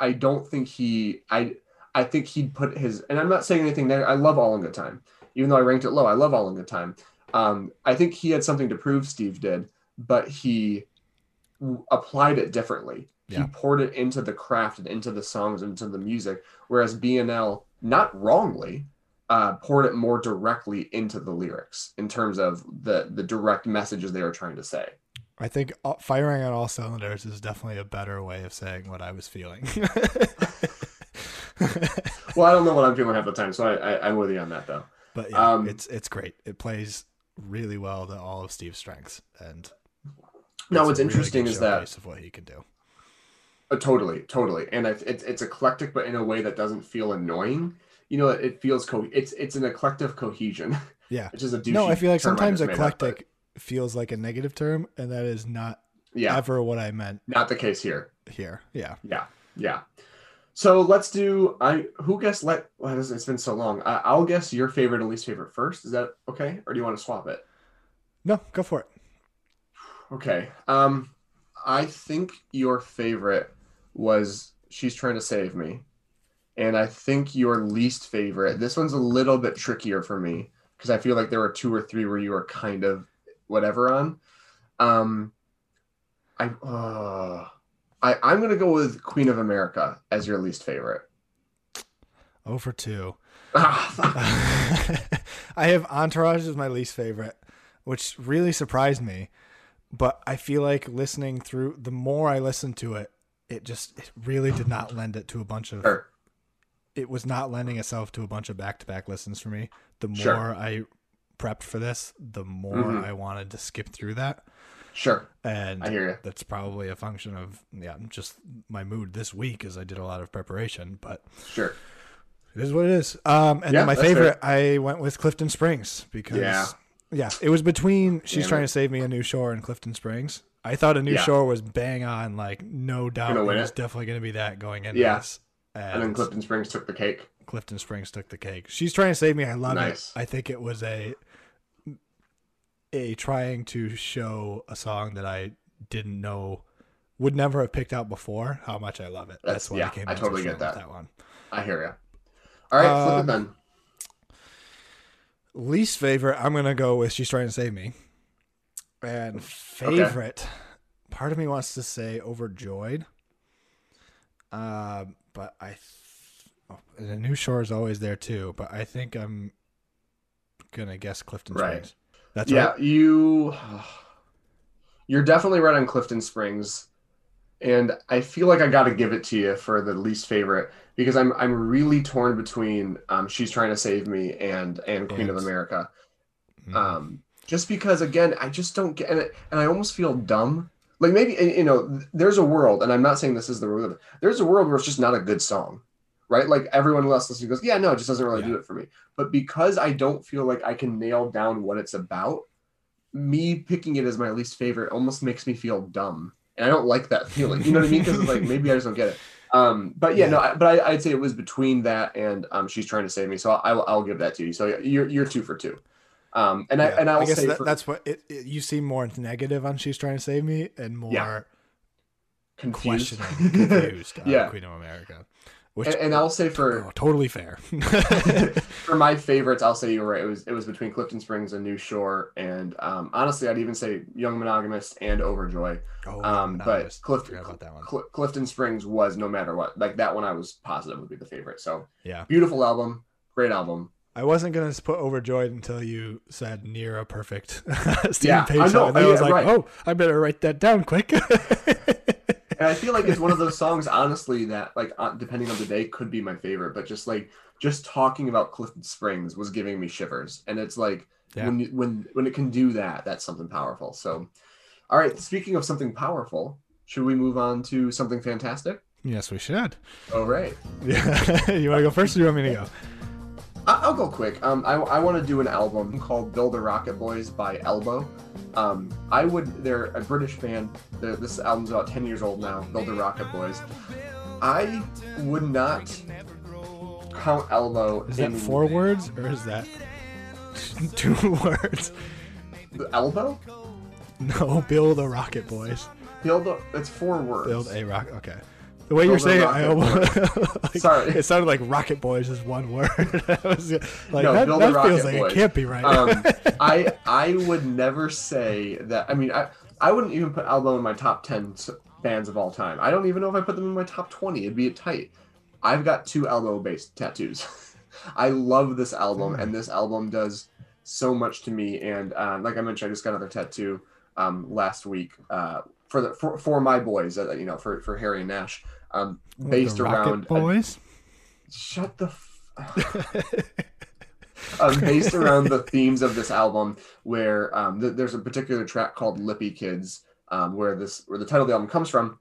Speaker 1: I don't think he, I, I think he'd put his, and I'm not saying anything there. I love All in Good Time, even though I ranked it low. I love All in Good Time. Um, I think he had something to prove. Steve did, but he w- applied it differently.
Speaker 2: Yeah.
Speaker 1: He poured it into the craft and into the songs, and into the music. Whereas BNL, not wrongly, uh, poured it more directly into the lyrics in terms of the the direct messages they were trying to say.
Speaker 2: I think uh, firing on all cylinders is definitely a better way of saying what I was feeling.
Speaker 1: Well, I don't know what I'm feeling half the time, so I, I, I'm with you on that though.
Speaker 2: but yeah,
Speaker 1: Um,
Speaker 2: it's it's great. It plays really well to all of Steve's strengths, and
Speaker 1: No, what's
Speaker 2: really
Speaker 1: interesting
Speaker 2: good
Speaker 1: is that
Speaker 2: of what he can do.
Speaker 1: Uh, totally, totally, and it's, it's it's eclectic, but in a way that doesn't feel annoying. You know, it feels co. It's it's an eclectic cohesion.
Speaker 2: Yeah.
Speaker 1: which is a
Speaker 2: No, I feel like sometimes
Speaker 1: made up, but
Speaker 2: eclectic feels like a negative term, and that is not
Speaker 1: yeah,
Speaker 2: ever what I meant
Speaker 1: not the case here.
Speaker 2: here. Yeah.
Speaker 1: Yeah, yeah. So let's do. I who guessed? Let well, it's it's been so long. I, I'll guess your favorite and least favorite first. Is that okay, or do you want to swap it?
Speaker 2: No, go for it.
Speaker 1: Okay. Um, I think your favorite was "She's Trying to Save Me," and I think your least favorite. This one's a little bit trickier for me because I feel like there were two or three where you were kind of whatever on. Um, I uh, I I'm gonna go with Queen of America as your least favorite.
Speaker 2: Oh for two.
Speaker 1: Ah.
Speaker 2: I have Entourage as my least favorite, which really surprised me. But I feel like listening through, the more I listened to it, it just it really did not lend it to a bunch of.
Speaker 1: Sure.
Speaker 2: It was not lending itself to a bunch of back to back listens for me. The more
Speaker 1: Sure.
Speaker 2: I prepped for this, the more
Speaker 1: Mhm.
Speaker 2: I wanted to skip through that.
Speaker 1: Sure.
Speaker 2: And
Speaker 1: I hear you.
Speaker 2: that's probably a function of yeah, just my mood this week as I did a lot of preparation. But
Speaker 1: Sure.
Speaker 2: it is what it is. Um, and
Speaker 1: Yeah,
Speaker 2: then my favorite, I went with Clifton Springs because
Speaker 1: Yeah.
Speaker 2: yeah, it was between She's
Speaker 1: Damn
Speaker 2: Trying
Speaker 1: it.
Speaker 2: to Save Me a New Shore and Clifton Springs. I thought a new
Speaker 1: Yeah.
Speaker 2: shore was bang on, like no doubt it was
Speaker 1: it.
Speaker 2: definitely going to be that going into
Speaker 1: Yeah.
Speaker 2: this.
Speaker 1: And
Speaker 2: And,
Speaker 1: then Clifton Springs took the cake.
Speaker 2: Clifton Springs took the cake. She's trying to save me. I love
Speaker 1: Nice.
Speaker 2: it. I think it was a a trying to show a song that I didn't know would never have picked out before how much I love it.
Speaker 1: That's-
Speaker 2: That's, why
Speaker 1: yeah,
Speaker 2: I came
Speaker 1: I totally
Speaker 2: film
Speaker 1: get that.
Speaker 2: that one.
Speaker 1: I hear you. All right, flip it
Speaker 2: Um,
Speaker 1: then.
Speaker 2: Least favorite, I'm gonna go with She's Trying to Save Me. And favorite, part of me wants to say overjoyed. Um, but I, th- oh, the new shore is always there too. But I think I'm gonna guess Clifton
Speaker 1: Right.
Speaker 2: That's
Speaker 1: yeah,
Speaker 2: right.
Speaker 1: you you're definitely right on Clifton Springs. And I feel like I got to give it to you for the least favorite because I'm I'm really torn between um, she's trying to save me and and Queen of
Speaker 2: And-
Speaker 1: America.
Speaker 2: Mhm.
Speaker 1: Um, just because again, I just don't get and, it, and I almost feel dumb. Like maybe you know, there's a world, and I'm not saying this is the world. There's a world where it's just not a good song, right? Like everyone else listening goes, yeah, no, it just doesn't really do it for me. But because I don't feel like I can nail down what it's about, me picking it as my least favorite almost makes me feel dumb, and I don't like that feeling. You know what I mean? Because it's like maybe I just don't get it. Um, but yeah,
Speaker 2: Yeah.
Speaker 1: no, I, but I, I'd say it was between that and um, she's trying to save me. So I'll, I'll give that to you. So you're you're two for two. Um, and I and I'll
Speaker 2: guess
Speaker 1: say
Speaker 2: that,
Speaker 1: for,
Speaker 2: that's what it, it. You seem more negative on she's trying to save me, and more
Speaker 1: Yeah. confused.
Speaker 2: questioning, confused. on
Speaker 1: Yeah.
Speaker 2: Queen of America. Which
Speaker 1: and, and I'll say for
Speaker 2: oh, totally fair.
Speaker 1: for my favorites, I'll say you were right. It was it was between Clifton Springs and New Shore, and um, honestly, I'd even say Young Monogamist and Overjoy.
Speaker 2: oh,
Speaker 1: Um, but
Speaker 2: just
Speaker 1: Clifton
Speaker 2: about that one.
Speaker 1: Cl- Clifton Springs was no matter what. Like that one, I was positive would be the favorite. So
Speaker 2: Yeah,
Speaker 1: beautiful album, great album.
Speaker 2: I wasn't gonna put overjoyed until you said near a perfect Steven
Speaker 1: Yeah,
Speaker 2: Page
Speaker 1: I know.
Speaker 2: and I was
Speaker 1: Yeah,
Speaker 2: like,
Speaker 1: right.
Speaker 2: oh, I better write that down quick.
Speaker 1: And I feel like it's one of those songs, honestly, that like uh, depending on the day could be my favorite. But just like just talking about Clifton Springs was giving me shivers, and it's like
Speaker 2: Yeah.
Speaker 1: when when when it can do that, that's something powerful. So, all right. Speaking of something powerful, should we move on to something fantastic?
Speaker 2: yes, we should.
Speaker 1: All right.
Speaker 2: Yeah, you want to go first, or do you want me to go?
Speaker 1: I'll go quick. Um, I, I want to do an album called "Build a Rocket Boys" by Elbow. Um, I would. They're a British band. They're, this album's about ten years old now. "Build a Rocket Boys." I would not count Elbow
Speaker 2: Is that
Speaker 1: in
Speaker 2: four words or is that two words?
Speaker 1: the Elbow.
Speaker 2: No, build a rocket, boys.
Speaker 1: Build a. It's four words.
Speaker 2: Build a rocket. Okay. The way you're saying it, I almost like,
Speaker 1: Sorry.
Speaker 2: It sounded like rocket boys is one word. Was like
Speaker 1: No,
Speaker 2: that, that feels like
Speaker 1: boys.
Speaker 2: it can't be right.
Speaker 1: um, I I would never say that. I mean, I I wouldn't even put Elbow in my top ten bands of all time. I don't even know if I put them in my top twenty. It'd be tight. I've got two Elbow-based tattoos. I love this album, and this album does so much to me. And uh, like I mentioned, I just got another tattoo um, last week uh, for the for, for my boys. Uh, you know, for for Harry and Nash, um, based around. a- shut the. F- um, based around the themes of this album, where um, th- there's a particular track called "Lippy Kids," um, where this where the title of the album comes from,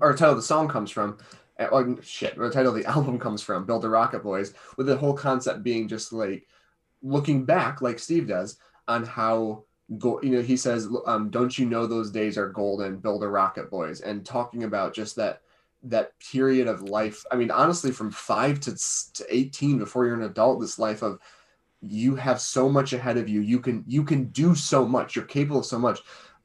Speaker 1: or the title of the song comes from. uh, Oh shit! Where the title of the album comes from, "Build the Rocket Boys," with the whole concept being just like looking back, like Steve does, on how go. You know, he says, um, "Don't you know those days are golden? Build a rocket, boys," and talking about just that that period of life. I mean, honestly, from five to, to 18 before you're an adult, this life of you have so much ahead of you. You can, you can do so much. You're capable of so much.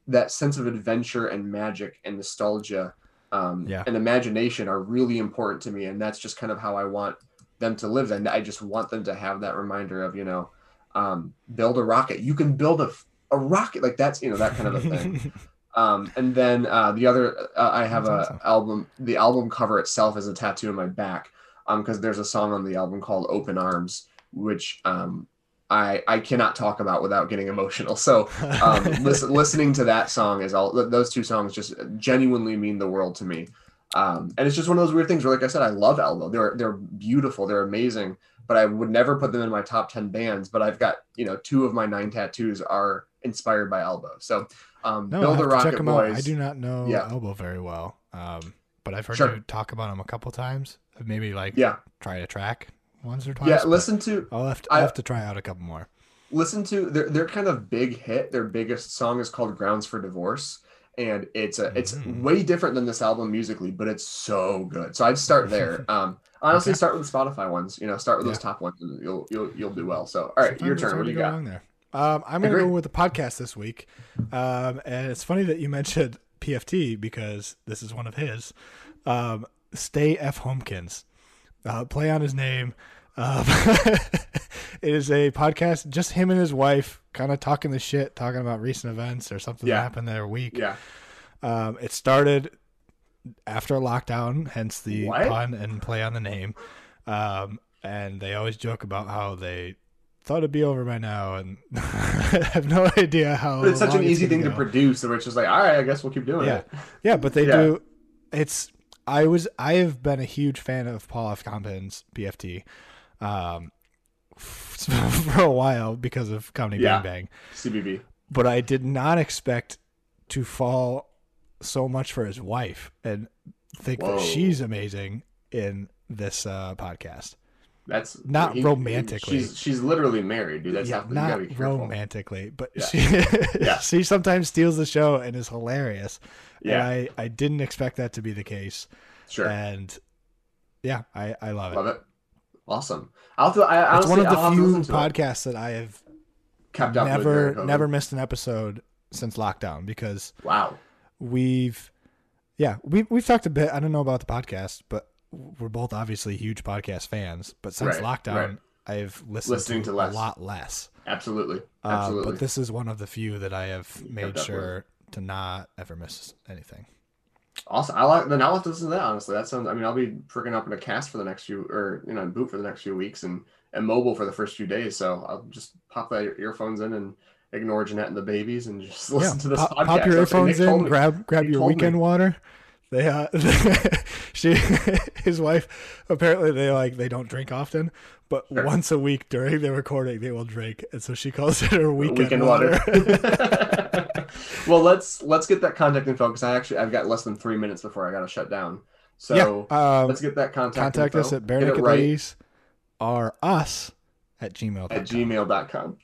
Speaker 1: That sense of adventure and magic and nostalgia um,
Speaker 2: Yeah.
Speaker 1: and imagination are really important to me. And that's just kind of how I want them to live. And I just want them to have that reminder of, you know, um, build a rocket. You can build a, a rocket. Like that's, you know, that kind of a thing. Um, and then uh, the other, uh, I have
Speaker 2: That's
Speaker 1: a
Speaker 2: awesome.
Speaker 1: album. The album cover itself is a tattoo on my back, um, because there's a song on the album called "Open Arms," which um, I I cannot talk about without getting emotional. So um, listen, listening to that song is all. Those two songs just genuinely mean the world to me. Um, and it's just one of those weird things where, like I said, I love Elbow. They're they're beautiful. They're amazing. But I would never put them in my top ten bands. But I've got you know two of my nine tattoos are inspired by Elbow. So um,
Speaker 2: No,
Speaker 1: Build
Speaker 2: check
Speaker 1: Rocket Boys.
Speaker 2: out. I do not know
Speaker 1: Yeah.
Speaker 2: Elbow very well, um, but I've heard
Speaker 1: Sure.
Speaker 2: you talk about them a couple times. Maybe like
Speaker 1: Yeah,
Speaker 2: try a track once or twice.
Speaker 1: yeah. Listen to
Speaker 2: I'll have to,
Speaker 1: I-
Speaker 2: I'll have to try out a couple more.
Speaker 1: listen to their their kind of big hit. Their biggest song is called "Grounds for Divorce," and it's a it's
Speaker 2: Mhm.
Speaker 1: way different than this album musically, but it's so good. So I'd start there. Um, honestly,
Speaker 2: Okay.
Speaker 1: start with the Spotify ones. You know, start with those top ones, and you'll you'll you'll do well. So all right, your
Speaker 2: Sometimes it's
Speaker 1: turn. What do you
Speaker 2: go
Speaker 1: got?
Speaker 2: there. Um, I'm going to go with the podcast this week. Um, and it's funny that you mentioned PFT because this is one of his. Um, Stay F. Homekins. Uh, play on his name. Um, it is a podcast, just him and his wife kind of talking the shit, talking about recent events or something
Speaker 1: Yeah.
Speaker 2: that happened their week.
Speaker 1: Yeah,
Speaker 2: Um, it started after lockdown, hence the
Speaker 1: What?
Speaker 2: pun and play on the name. Um, and they always joke about how they thought it'd be over by now, and I have no idea how.
Speaker 1: But it's such an easy thing to
Speaker 2: go.
Speaker 1: produce, so it's just like, all right, I guess we'll keep doing
Speaker 2: Yeah,
Speaker 1: it.
Speaker 2: yeah, but they
Speaker 1: Yeah.
Speaker 2: do. It's I was I have been a huge fan of Paul F. Tompkins' PFT, um, for a while because of Comedy
Speaker 1: Yeah.
Speaker 2: Bang Bang.
Speaker 1: CBB.
Speaker 2: But I did not expect to fall so much for his wife and think
Speaker 1: Whoa.
Speaker 2: that she's amazing in this uh, podcast.
Speaker 1: That's
Speaker 2: Not romantically.
Speaker 1: She's she's literally married, dude. That's
Speaker 2: yeah,
Speaker 1: not,
Speaker 2: not
Speaker 1: be
Speaker 2: romantically, but
Speaker 1: Yeah.
Speaker 2: she
Speaker 1: Yeah.
Speaker 2: she sometimes steals the show and is hilarious.
Speaker 1: Yeah.
Speaker 2: And I I didn't expect that to be the case.
Speaker 1: Sure,
Speaker 2: And yeah, I I love it.
Speaker 1: love it. Awesome. I'll to, I,
Speaker 2: It's
Speaker 1: honestly,
Speaker 2: one of the
Speaker 1: I'll
Speaker 2: few
Speaker 1: to it.
Speaker 2: podcasts that I have
Speaker 1: kept up
Speaker 2: never never missed an episode since lockdown because
Speaker 1: Wow.
Speaker 2: We've yeah we we've talked a bit. I don't know about the podcast, but we're both obviously huge podcast fans. But since
Speaker 1: Right,
Speaker 2: lockdown,
Speaker 1: right.
Speaker 2: I've listened
Speaker 1: Listening
Speaker 2: to,
Speaker 1: to less.
Speaker 2: a lot less.
Speaker 1: Absolutely.
Speaker 2: Uh,
Speaker 1: Absolutely.
Speaker 2: but this is one of the few that I have made
Speaker 1: with.
Speaker 2: sure to not ever miss anything.
Speaker 1: Awesome. I like then I'll have to listen to that. Honestly, that sounds. I mean, I'll be freaking up in a cast for the next few, or you know, in boot for the next few weeks, and and mobile for the first few days. So I'll just pop that earphones in and ignore Jeanette and the babies, and just listen to this
Speaker 2: pop,
Speaker 1: podcast.
Speaker 2: pop your earphones in,
Speaker 1: me.
Speaker 2: grab grab your
Speaker 1: told me.
Speaker 2: weekend water. They uh, she his wife apparently they like they don't drink often, but
Speaker 1: Sure.
Speaker 2: once a week during the recording they will drink, and so she calls it her weekend,
Speaker 1: weekend
Speaker 2: water.
Speaker 1: water. well, let's let's get that contact info because I actually I've got less than three minutes before I got to shut down. So
Speaker 2: yeah, um,
Speaker 1: let's get that contact.
Speaker 2: contact
Speaker 1: info,
Speaker 2: us at bare
Speaker 1: right
Speaker 2: or us at gmail.
Speaker 1: at gmail.com.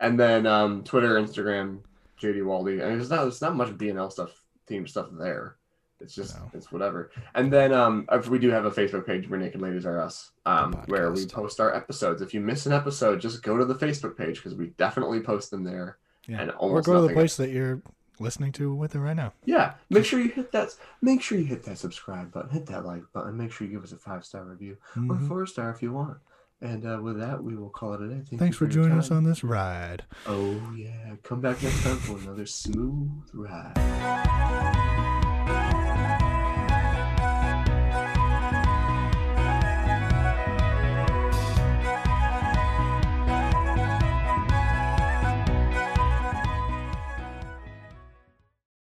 Speaker 1: And then um, Twitter, Instagram, JD Waldy. I mean, there's not there's not much BNL stuff, team stuff there. It's just
Speaker 2: No.
Speaker 1: it's whatever. And then um, if we do have a Facebook page, Where Naked Ladies Are Us, um, where we post our episodes. If you miss an episode, just go to the Facebook page because we definitely post them there.
Speaker 2: Yeah.
Speaker 1: and
Speaker 2: or go to the place that you're listening to with it right now.
Speaker 1: Yeah, make sure you hit that. Make sure you hit that subscribe button, hit that like button. Make sure you give us a five star review or
Speaker 2: Mhm.
Speaker 1: four star if you want. And uh, with that, we will call it a day. Thank
Speaker 2: Thanks for
Speaker 1: your
Speaker 2: joining us on this ride.
Speaker 1: Oh yeah, come back next time for another smooth ride.